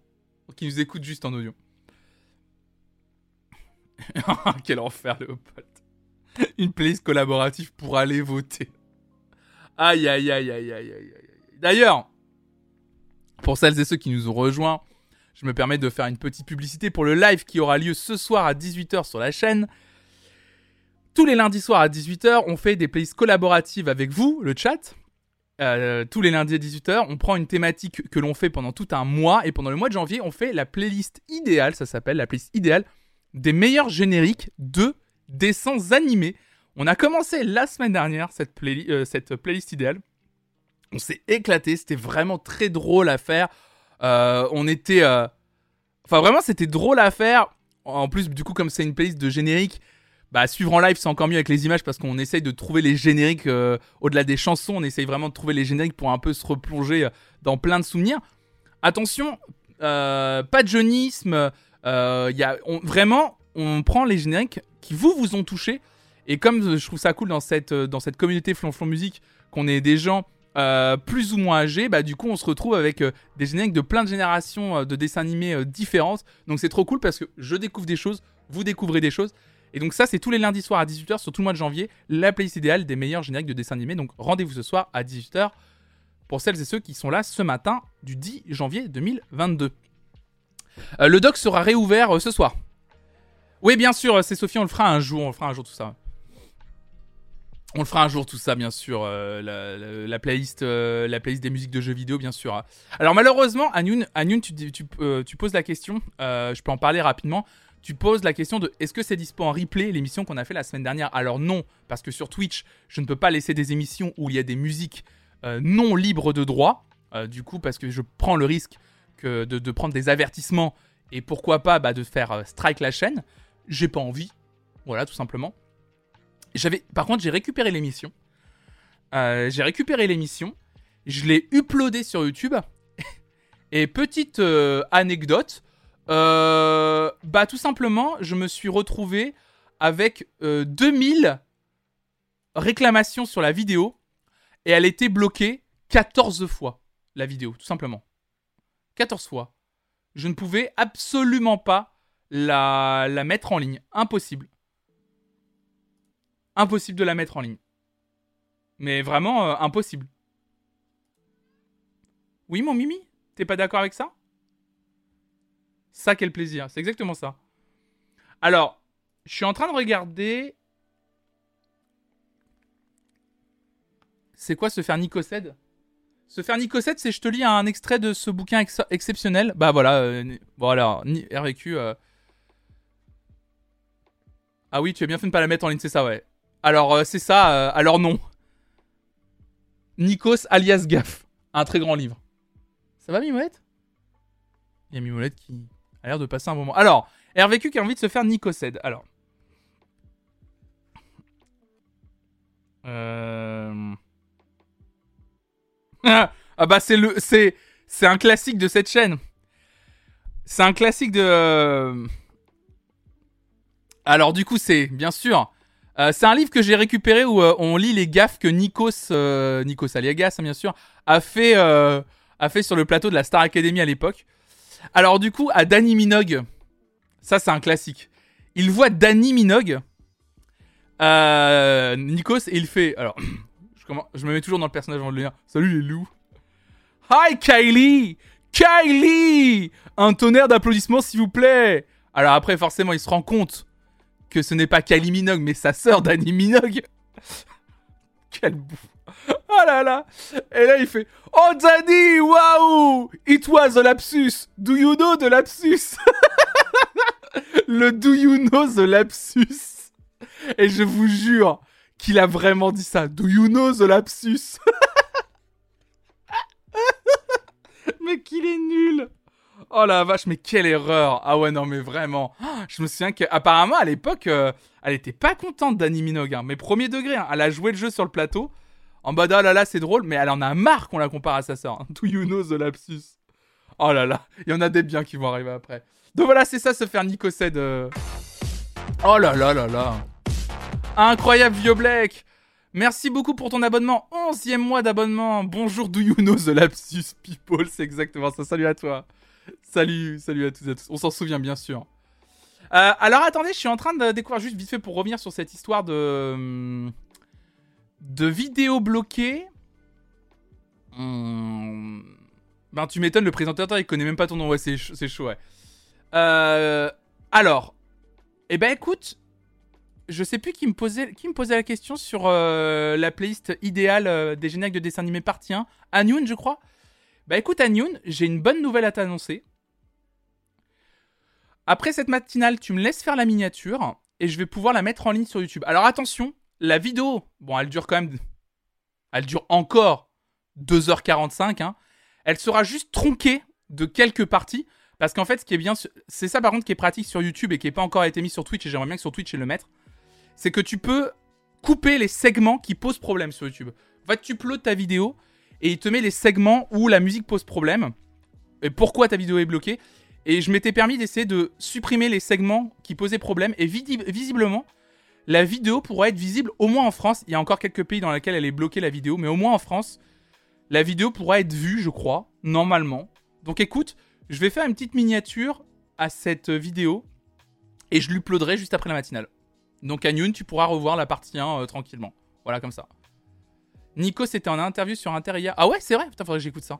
qui nous écoutent juste en audio. Quel enfer, Léopold. Une playlist collaborative pour aller voter. Aïe, aïe, aïe, aïe, aïe, aïe. D'ailleurs, pour celles et ceux qui nous ont rejoints, je me permets de faire une petite publicité pour le live qui aura lieu ce soir à 18h sur la chaîne. Tous les lundis soirs à 18h, on fait des playlists collaboratives avec vous, le chat. Euh, tous les lundis à 18h, on prend une thématique que l'on fait pendant tout un mois et pendant le mois de janvier, on fait la playlist idéale, ça s'appelle la playlist idéale des meilleurs génériques de dessins animés. On a commencé la semaine dernière cette, euh, playlist idéale. On s'est éclaté, c'était vraiment très drôle à faire. Euh, on était. Enfin, vraiment, c'était drôle à faire. En plus, du coup, comme c'est une playlist de génériques, bah, suivre en live, c'est encore mieux avec les images parce qu'on essaye de trouver les génériques euh, au-delà des chansons. On essaye vraiment de trouver les génériques pour un peu se replonger dans plein de souvenirs. Attention, pas de jeunisme. y a, vraiment, on prend les génériques qui vous vous ont touché. Et comme je trouve ça cool dans cette, dans cette communauté Flonflon Musique, qu'on ait des gens euh, plus ou moins âgés, bah du coup on se retrouve avec euh, des génériques de plein de générations euh, de dessins animés différentes. Donc c'est trop cool parce que je découvre des choses, vous découvrez des choses. Et donc ça c'est tous les lundis soirs à 18h sur tout le mois de janvier, la playlist idéale des meilleurs génériques de dessins animés. Donc rendez-vous ce soir à 18h pour celles et ceux qui sont là ce matin du 10 janvier 2022. le doc sera réouvert ce soir. Oui bien sûr, c'est Sophie, on le fera un jour, on le fera un jour tout ça. On le fera un jour tout ça, bien sûr. Euh, la, playlist, euh, la playlist des musiques de jeux vidéo, bien sûr. Alors malheureusement, euh, tu, poses la question. je peux en parler rapidement. Tu poses la question de est-ce que c'est dispo en replay l'émission qu'on a fait la semaine dernière? Alors non, parce que sur Twitch, je ne peux pas laisser des émissions où il y a des musiques non libres de droit. du coup, parce que je prends le risque que de, prendre des avertissements et pourquoi pas bah, de faire strike la chaîne. J'ai pas envie. Voilà, tout simplement. Par contre, j'ai récupéré l'émission. Euh, j'ai récupéré l'émission. Je l'ai uploadé sur YouTube. Et petite euh, anecdote, euh, bah tout simplement, je me suis retrouvé avec 2000 réclamations sur la vidéo et elle était bloquée 14 fois, la vidéo, tout simplement. 14 fois. Je ne pouvais absolument pas la, la mettre en ligne. Impossible impossible de la mettre en ligne. Mais vraiment euh, impossible. Oui, mon Mimi? T'es pas d'accord avec ça? Ça, quel plaisir. C'est exactement ça. Alors, je suis en train de regarder. C'est quoi se faire Nicocède Se faire Nicocède, c'est je te lis un extrait de ce bouquin exceptionnel. Bah voilà, euh. Euh. Ah oui, tu as bien fait de ne pas la mettre en ligne, c'est ça, ouais. Alors, euh, c'est ça. Euh, alors, non. Nikos alias Gaff. Un très grand livre. Ça va, Mimouette Il y a Mimolette qui a l'air de passer un moment. Alors, RVQ qui a envie de se faire Nicocède. Alors. Euh... ah bah c'est le c'est un classique de cette chaîne. C'est un classique de euh, Alors du coup c'est bien sûr euh, c'est un livre que j'ai récupéré où on lit les gaffes que Nikos Nikos Aliagas hein, bien sûr a fait a fait sur le plateau de la Star Academy à l'époque. Alors du coup à Danny Minogue ça c'est un classique. Il voit Danny Minogue Nikos et il fait alors je, me mets toujours dans le personnage le lire. Salut les loups. Hi Kylie Kylie Un tonnerre d'applaudissements s'il vous plaît Alors après forcément il se rend compte que ce n'est pas Kylie Minogue mais sa sœur Danny Minogue. Quel bouffe Oh là là Et là il fait Oh Danny Waouh It was a lapsus Do you know the lapsus? Le do you know the lapsus? Et je vous jure qu'il a vraiment dit ça. Do you know the lapsus? Mais qu'il est nul Oh la vache, mais quelle erreur Ah ouais, non, mais vraiment. Je me souviens qu'apparemment, à l'époque, euh, elle était pas contente d'Annie Minogue. Hein, mais premier degré, hein. elle a joué le jeu sur le plateau. En mode, oh là là, c'est drôle, mais elle en a marre qu'on la compare à sa sœur. Hein. Do you know the lapsus? Oh là là, il y en a des biens qui vont arriver après. Donc voilà, c'est ça, se faire Nicocède. Euh. Oh là là là là. Incroyable, Vieux Black Merci beaucoup pour ton abonnement. Onzième mois d'abonnement. Bonjour, do you know the lapsus people? C'est exactement ça. Salut à toi. Salut, salut à tous et tous. On s'en souvient bien sûr. Euh, alors attendez, je suis en train de découvrir juste vite fait pour revenir sur cette histoire de hum, de vidéos bloquées. Hum, ben tu m'étonnes, le présentateur il connaît même pas ton nom. Ouais, c'est chaud. Ouais. Euh, alors, eh ben écoute, je sais plus qui me posait, qui me posait la question sur euh, la playlist idéale euh, des génériques de dessins animés partie 1. Anyun, je crois. Bah écoute, Anyun, j'ai une bonne nouvelle à t'annoncer. Après cette matinale, tu me laisses faire la miniature et je vais pouvoir la mettre en ligne sur YouTube. Alors attention, la vidéo, bon, elle dure quand même. Elle dure encore 2h45. Hein. Elle sera juste tronquée de quelques parties. Parce qu'en fait, ce qui est bien, c'est ça par contre qui est pratique sur YouTube et qui n'est pas encore été mis sur Twitch. Et j'aimerais bien que sur Twitch, ils le mettre c'est que tu peux couper les segments qui posent problème sur YouTube. En fait, tu uploades ta vidéo et il te met les segments où la musique pose problème et pourquoi ta vidéo est bloquée. Et je m'étais permis d'essayer de supprimer les segments qui posaient problème et visiblement, la vidéo pourra être visible au moins en France. Il y a encore quelques pays dans lesquels elle est bloquée la vidéo, mais au moins en France, la vidéo pourra être vue, je crois, normalement. Donc écoute, je vais faire une petite miniature à cette vidéo et je l'uploaderai juste après la matinale. Donc à Noon, tu pourras revoir la partie 1 euh, tranquillement. Voilà, comme ça. Nico, c'était en interview sur Inter hier. Ah ouais, c'est vrai Putain, faudrait que j'écoute ça.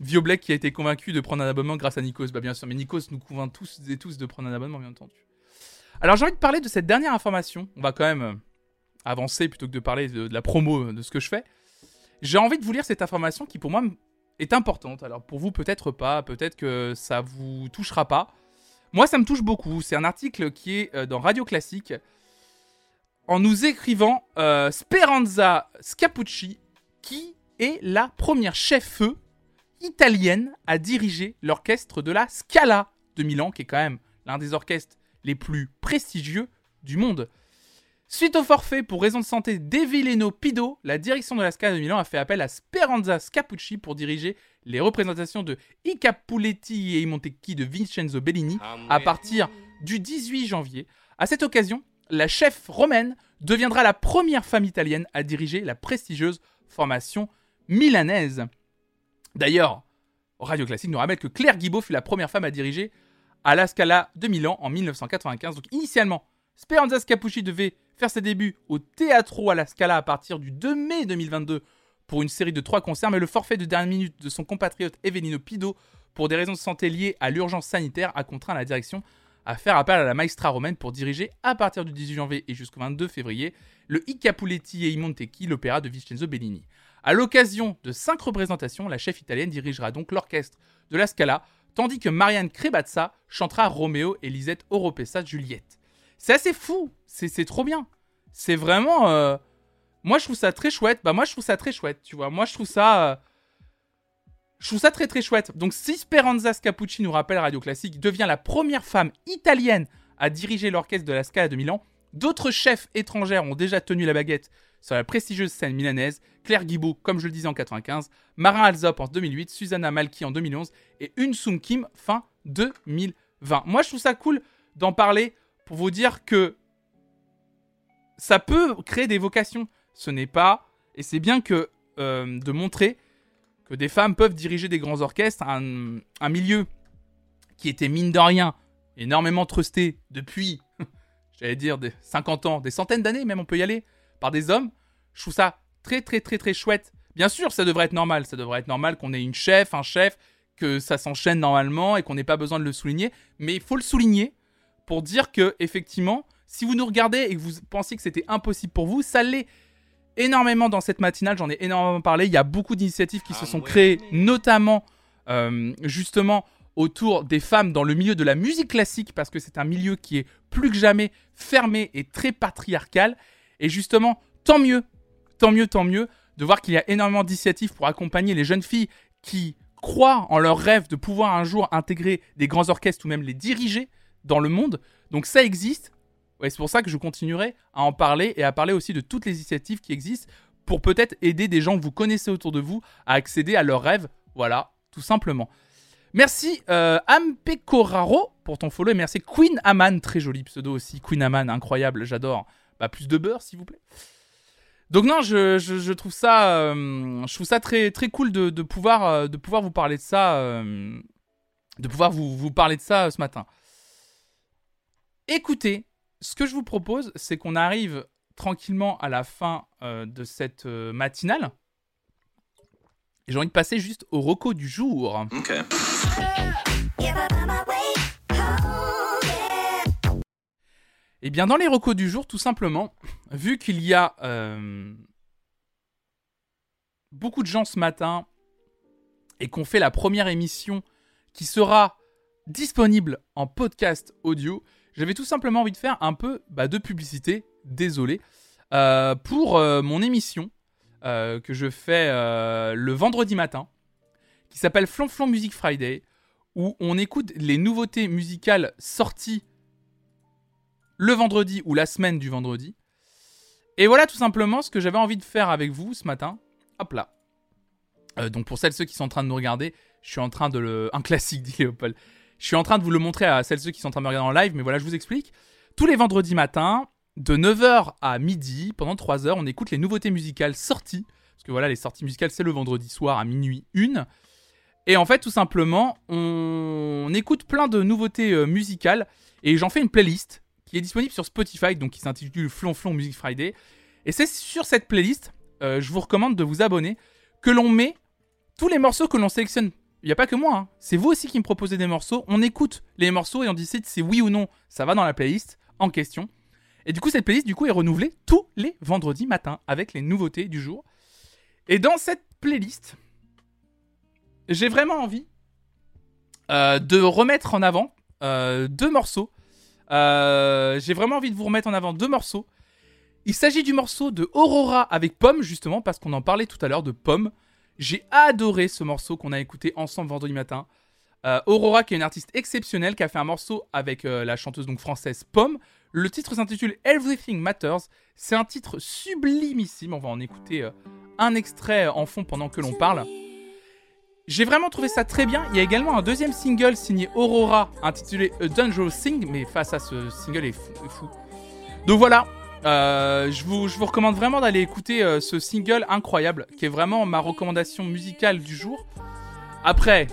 Vio Black qui a été convaincu de prendre un abonnement grâce à Nikos. Bah bien sûr, mais Nikos nous convainc tous et tous de prendre un abonnement, bien entendu. Alors j'ai envie de parler de cette dernière information. On va quand même euh, avancer plutôt que de parler de, la promo euh, de ce que je fais. J'ai envie de vous lire cette information qui pour moi est importante. Alors pour vous peut-être pas, peut-être que ça vous touchera pas. Moi, ça me touche beaucoup. C'est un article qui est euh, dans Radio Classique en nous écrivant Speranza Scapucci, qui est la première chef-feu italienne à diriger l'orchestre de la Scala de Milan, qui est quand même l'un des orchestres les plus prestigieux du monde. Suite au forfait pour raison de santé d'Evileno Pido, la direction de la Scala de Milan a fait appel à Speranza Scapucci pour diriger les représentations de I Capuletti et I Montecchi de Vincenzo Bellini à partir du 18 janvier. À cette occasion, la chef romaine deviendra la première femme italienne à diriger la prestigieuse formation milanaise. D'ailleurs, Radio Classique nous rappelle que Claire Guibault fut la première femme à diriger à la Scala de Milan en 1995. Donc initialement, Speranza Scapucci devait faire ses débuts au Teatro alla Scala à partir du 2 mai 2022 pour une série de trois concerts, mais le forfait de dernière minute de son compatriote Evelino Pido, pour des raisons de santé liées à l'urgence sanitaire, a contraint la direction à faire appel à la maestra romaine pour diriger, à partir du 18 janvier et jusqu'au 22 février, le I Capuletti e I Montecchi, l'opéra de Vincenzo Bellini. À l'occasion de cinq représentations, la chef italienne dirigera donc l'orchestre de la Scala, tandis que Marianne Crebazza chantera Roméo et Lisette Oropesa Juliette. C'est assez fou, c'est trop bien. C'est vraiment... Euh, moi, je trouve ça très chouette. Bah, moi, je trouve ça très chouette, tu vois. Moi, je trouve ça. Euh, Je trouve ça très très chouette. Donc si Speranza Scapucci nous rappelle Radio Classique, devient la première femme italienne à diriger l'orchestre de la Scala de Milan, d'autres chefs étrangères ont déjà tenu la baguette sur la prestigieuse scène milanaise, Claire Guibault, comme je le disais en 95, Marin Alsop en 2008, Susanna Malki en 2011 et Unsum Kim fin 2020. Moi, je trouve ça cool d'en parler pour vous dire que ça peut créer des vocations. Ce n'est pas, et c'est bien que euh, de montrer que des femmes peuvent diriger des grands orchestres, un, un milieu qui était mine de rien énormément trusté depuis, j'allais dire, des 50 ans, des centaines d'années même, on peut y aller, par des hommes. Je trouve ça très très très très chouette. Bien sûr, ça devrait être normal. Ça devrait être normal qu'on ait une chef, un chef, que ça s'enchaîne normalement et qu'on n'ait pas besoin de le souligner. Mais il faut le souligner pour dire que, effectivement, si vous nous regardez et que vous pensiez que c'était impossible pour vous, ça l'est énormément dans cette matinale. J'en ai énormément parlé. Il y a beaucoup d'initiatives qui se sont créées, notamment, euh, justement, autour des femmes dans le milieu de la musique classique, parce que c'est un milieu qui est plus que jamais fermé et très patriarcal. Et justement, tant mieux, tant mieux, tant mieux de voir qu'il y a énormément d'initiatives pour accompagner les jeunes filles qui croient en leur rêve de pouvoir un jour intégrer des grands orchestres ou même les diriger dans le monde. Donc ça existe. Ouais, c'est pour ça que je continuerai à en parler et à parler aussi de toutes les initiatives qui existent pour peut-être aider des gens que vous connaissez autour de vous à accéder à leurs rêves. Voilà, tout simplement. Merci euh, Ampekoraro pour ton follow et merci Queen Aman, très joli pseudo aussi. Queen Aman, incroyable, j'adore. Bah, plus de beurre, s'il vous plaît. Donc non, je, je, trouve ça, euh, je trouve ça très, très cool de, de pouvoir, euh, de pouvoir vous parler de ça, euh, de pouvoir vous, vous parler de ça ce matin. Écoutez, ce que je vous propose, c'est qu'on arrive tranquillement à la fin de cette matinale. J'ai envie de passer juste au reco du jour. Ok. Eh bien, dans les recos du jour, tout simplement, vu qu'il y a euh, beaucoup de gens ce matin et qu'on fait la première émission qui sera disponible en podcast audio, j'avais tout simplement envie de faire un peu bah, de publicité, désolé, euh, pour euh, mon émission que je fais le vendredi matin, qui s'appelle Flonflon Music Friday, où on écoute les nouveautés musicales sorties le vendredi ou la semaine du vendredi. Et voilà tout simplement ce que j'avais envie de faire avec vous ce matin. Hop là. Euh, donc pour celles ceux qui sont en train de nous regarder, je suis en train de le... Un classique, dit Léopold. Je suis en train de vous le montrer à celles ceux qui sont en train de me regarder en live, mais voilà, je vous explique. Tous les vendredis matins, de 9h à midi, pendant 3 heures, on écoute les nouveautés musicales sorties. Parce que voilà, les sorties musicales, c'est le vendredi soir à minuit 1. Et en fait, tout simplement, on, écoute plein de nouveautés euh, musicales. Et j'en fais une playlist qui est disponible sur Spotify, donc qui s'intitule Flonflon Music Friday. Et c'est sur cette playlist, euh, je vous recommande de vous abonner, que l'on met tous les morceaux que l'on sélectionne. Il n'y a pas que moi, hein. c'est vous aussi qui me proposez des morceaux. On écoute les morceaux et on décide si oui ou non ça va dans la playlist en question. Et du coup, cette playlist du coup est renouvelée tous les vendredis matins avec les nouveautés du jour. Et dans cette playlist, j'ai vraiment envie euh, de remettre en avant euh, deux morceaux euh, j'ai vraiment envie de vous remettre en avant deux morceaux. Il s'agit du morceau de Aurora avec Pomme, justement, parce qu'on en parlait tout à l'heure de Pomme. J'ai adoré ce morceau qu'on a écouté ensemble vendredi matin. Euh, Aurora, qui est une artiste exceptionnelle, qui a fait un morceau avec euh, la chanteuse donc française Pomme. Le titre s'intitule Everything Matters. C'est un titre sublimissime. On va en écouter un extrait en fond pendant que l'on parle. J'ai vraiment trouvé ça très bien. Il y a également un deuxième single signé Aurora intitulé A Dangerous Thing, mais face à ce single est fou. Donc voilà, euh, je, vous, je, vous, recommande vraiment d'aller écouter euh, ce single incroyable, qui est vraiment ma recommandation musicale du jour. Après,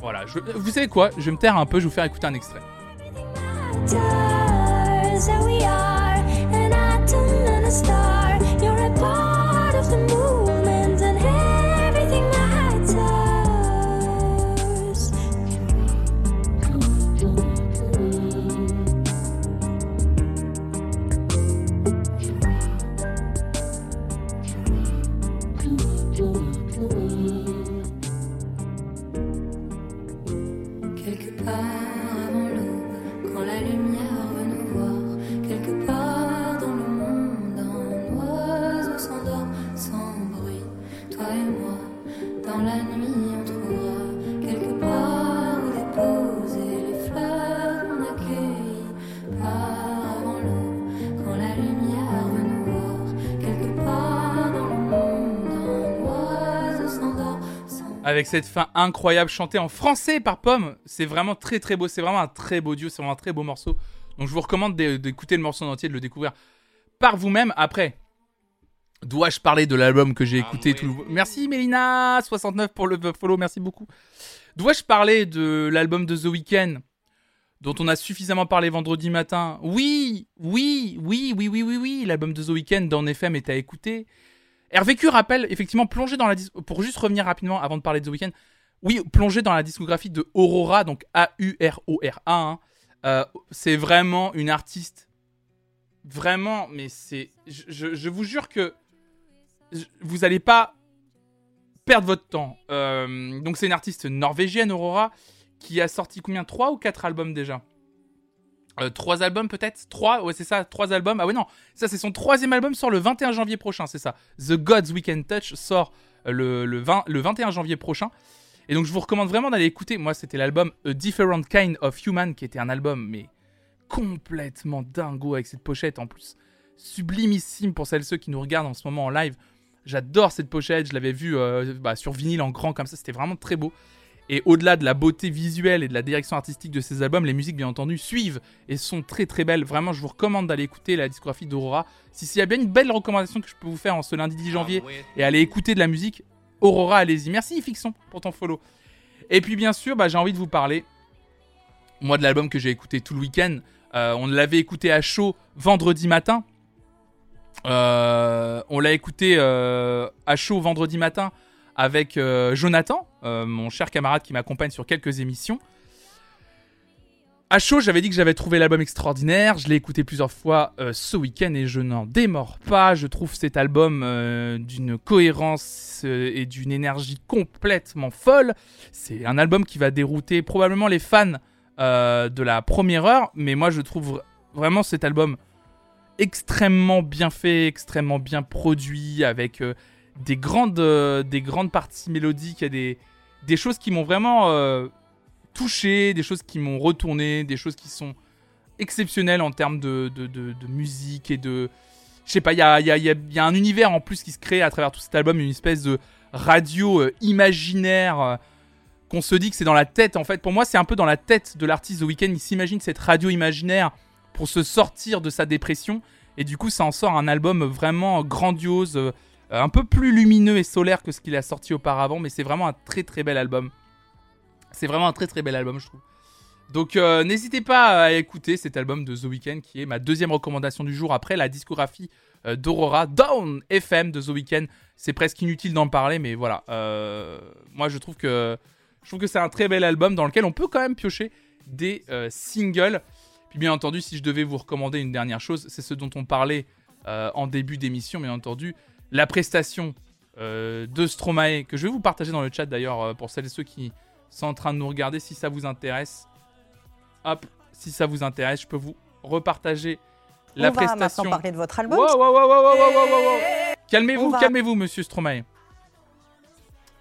voilà, vous savez quoi Je vais me taire un peu, je vais vous faire écouter un extrait. Quelque avec cette fin incroyable chantée en français par Pomme. C'est vraiment très très beau, c'est vraiment un très beau duo, c'est vraiment un très beau morceau. Donc je vous recommande d'écouter le morceau en entier, de le découvrir par vous-même. Après, dois-je parler de l'album que j'ai ah écouté tout le... Merci Mélina69 pour le follow, merci beaucoup. Dois-je parler de l'album de The Weeknd dont on a suffisamment parlé vendredi matin? Oui, oui, oui, oui, oui, oui, oui, l'album de The Weeknd dans FM est à écouter. RVQ rappelle effectivement plonger dans la pour juste revenir rapidement avant de parler. Oui, dans la discographie de Aurora, donc A-U-R-O-R-A. Hein. Euh, c'est vraiment une artiste. Vraiment, mais c'est. Je, vous jure que vous n'allez pas perdre votre temps. Euh, donc c'est une artiste norvégienne, Aurora, qui a sorti combien? 3 ou 4 albums déjà? Euh, albums peut-être? Trois? Ouais, c'est ça, trois albums. Ah ouais, non, ça c'est son troisième album, sort le 21 janvier prochain, c'est ça. The Gods Weekend Touch sort euh, le, le, 20, le 21 janvier prochain. Et donc je vous recommande vraiment d'aller écouter. Moi, c'était l'album A Different Kind of Human, qui était un album, mais complètement dingo avec cette pochette en plus. Sublimissime pour celles ceux qui nous regardent en ce moment en live. J'adore cette pochette, je l'avais vue euh, bah, sur vinyle en grand comme ça, c'était vraiment très beau. Et au-delà de la beauté visuelle et de la direction artistique de ces albums, les musiques bien entendu suivent et sont très très belles. Vraiment, je vous recommande d'aller écouter la discographie d'Aurora. Si s'il y a bien une belle recommandation que je peux vous faire en ce lundi 10 janvier et aller écouter de la musique, Aurora, allez-y. Merci Fixon pour ton follow. Et puis bien sûr, bah, j'ai envie de vous parler, moi, de l'album que j'ai écouté tout le week-end. Euh, on l'avait écouté à chaud vendredi matin. Euh, on l'a écouté euh, à chaud vendredi matin avec euh, Jonathan, euh, mon cher camarade qui m'accompagne sur quelques émissions. À chaud, j'avais dit que j'avais trouvé l'album extraordinaire. Je l'ai écouté plusieurs fois euh, ce week-end et je n'en démords pas. Je trouve cet album d'une cohérence et d'une énergie complètement folle. C'est un album qui va dérouter probablement les fans de la première heure, mais moi je trouve vraiment cet album extrêmement bien fait, extrêmement bien produit, avec des grandes, euh, des grandes parties mélodiques, il y a des, des choses qui m'ont vraiment euh, touché, des choses qui m'ont retourné, des choses qui sont exceptionnelles en termes de, de, musique et de... Je sais pas, il y a, y, a, y a, un univers en plus qui se crée à travers tout cet album, une espèce de radio euh, imaginaire qu'on se dit que c'est dans la tête. En fait, pour moi, c'est un peu dans la tête de l'artiste The Weeknd. Il s'imagine cette radio imaginaire pour se sortir de sa dépression. Et du coup, ça en sort un album vraiment grandiose, un peu plus lumineux et solaire que ce qu'il a sorti auparavant, mais c'est vraiment un très très bel album. C'est vraiment un très très bel album, je trouve. Donc euh, n'hésitez pas à écouter cet album de The Weeknd qui est ma deuxième recommandation du jour après la discographie euh, d'Aurora Down FM de The Weeknd. C'est presque inutile d'en parler, mais voilà. moi je trouve que je trouve que c'est un très bel album dans lequel on peut quand même piocher des singles. Puis bien entendu, si je devais vous recommander une dernière chose, c'est ce dont on parlait en début d'émission, bien entendu la prestation euh, de Stromae, que je vais vous partager dans le chat d'ailleurs euh, pour celles et ceux qui sont en train de nous regarder, si ça vous intéresse. Hop, si ça vous intéresse, je peux vous repartager la On prestation. Va maintenant parler de votre album. calmez-vous, calmez-vous, monsieur Stromae.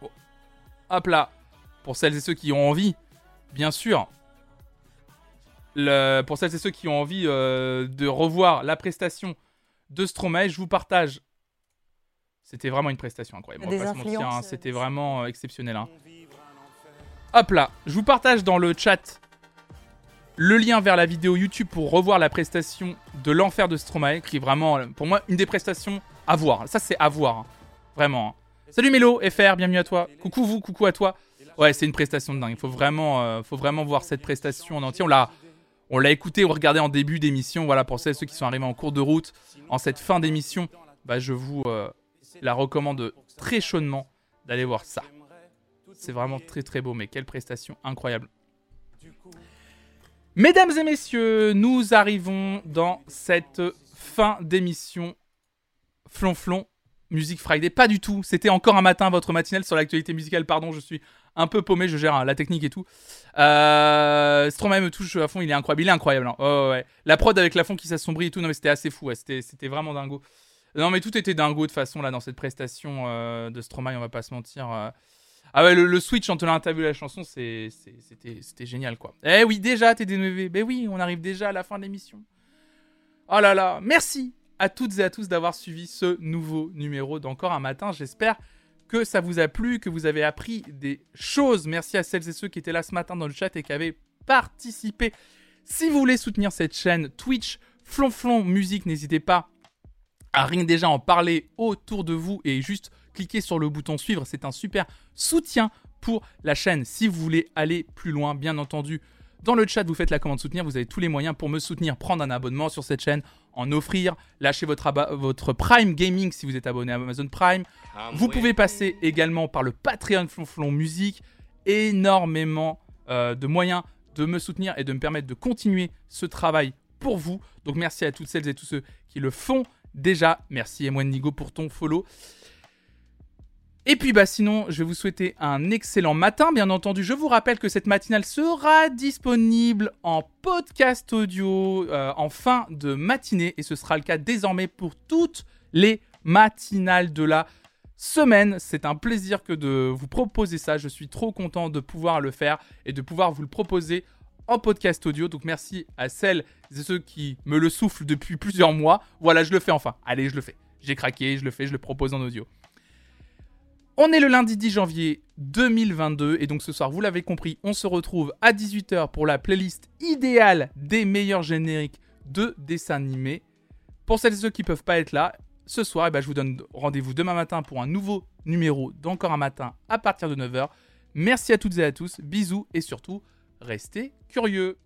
Oh. Hop là, pour celles et ceux qui ont envie, bien sûr. Le, pour celles et ceux qui ont envie euh, de revoir la prestation de Stromae, je vous partage c'était vraiment une prestation incroyable. Hein. C'était vraiment euh, exceptionnel. Hein. Hop là, je vous partage dans le chat le lien vers la vidéo YouTube pour revoir la prestation de l'enfer de Stromae, qui est vraiment, euh, pour moi, une des prestations à voir. Ça, c'est à voir. Hein. Vraiment. Salut Mélo, FR, bienvenue à toi. Coucou vous, coucou à toi. Ouais, c'est une prestation de dingue. Il faut vraiment, euh, faut vraiment voir cette prestation en entier. On l'a, on l'a écouté ou regardé en début d'émission. Voilà, pour ceux qui sont arrivés en cours de route, en cette fin d'émission, bah, je vous, la recommande très chaudement d'aller voir ça. C'est vraiment très très beau, mais quelle prestation incroyable. Mesdames et messieurs, nous arrivons dans cette fin d'émission Flonflon Music Friday. Pas du tout, c'était encore un matin votre matinale sur l'actualité musicale. Pardon, je suis un peu paumé, je gère hein, la technique et tout. Euh, Stromae me touche à fond, il est incroyable. Il est incroyable. Ouais. La prod avec la fond qui s'assombrit et tout, non mais c'était assez fou, c'était vraiment dingo. Non, mais tout était dingo de façon là dans cette prestation euh, de Stromae, on va pas se mentir. Euh. Ah ouais, le, switch entre l'interview et la chanson, c'était génial quoi. Eh oui, déjà t'es dénoué. Ben oui, on arrive déjà à la fin de l'émission. Oh là là, merci à toutes et à tous d'avoir suivi ce nouveau numéro d'Encore un matin. J'espère que ça vous a plu, que vous avez appris des choses. Merci à celles et ceux qui étaient là ce matin dans le chat et qui avaient participé. Si vous voulez soutenir cette chaîne Twitch, Flonflon Musique, n'hésitez pas à rien déjà en parler autour de vous et juste cliquer sur le bouton suivre. C'est un super soutien pour la chaîne. Si vous voulez aller plus loin, bien entendu, dans le chat, vous faites la commande soutenir. Vous avez tous les moyens pour me soutenir, prendre un abonnement sur cette chaîne, en offrir, lâcher votre, votre Prime Gaming si vous êtes abonné à Amazon Prime. Vous pouvez passer également par le Patreon Flonflon Musique. Énormément euh, de moyens de me soutenir et de me permettre de continuer ce travail pour vous. Donc merci à toutes celles et tous ceux qui le font déjà. Merci Emwen Nigo pour ton follow. Et puis bah sinon, je vais vous souhaiter un excellent matin. Bien entendu, je vous rappelle que cette matinale sera disponible en podcast audio euh, en fin de matinée et ce sera le cas désormais pour toutes les matinales de la semaine. C'est un plaisir que de vous proposer ça. Je suis trop content de pouvoir le faire et de pouvoir vous le proposer podcast audio. Donc merci à celles et ceux qui me le soufflent depuis plusieurs mois. Voilà, je le fais enfin. Allez, je le fais. J'ai craqué, je le fais, je le propose en audio. On est le lundi 10 janvier 2022 et donc ce soir, vous l'avez compris, on se retrouve à 18h pour la playlist idéale des meilleurs génériques de dessins animés. Pour celles et ceux qui ne peuvent pas être là, ce soir, eh ben, je vous donne rendez-vous demain matin pour un nouveau numéro d'Encore un matin à partir de 9h. Merci à toutes et à tous, bisous et surtout, restez curieux.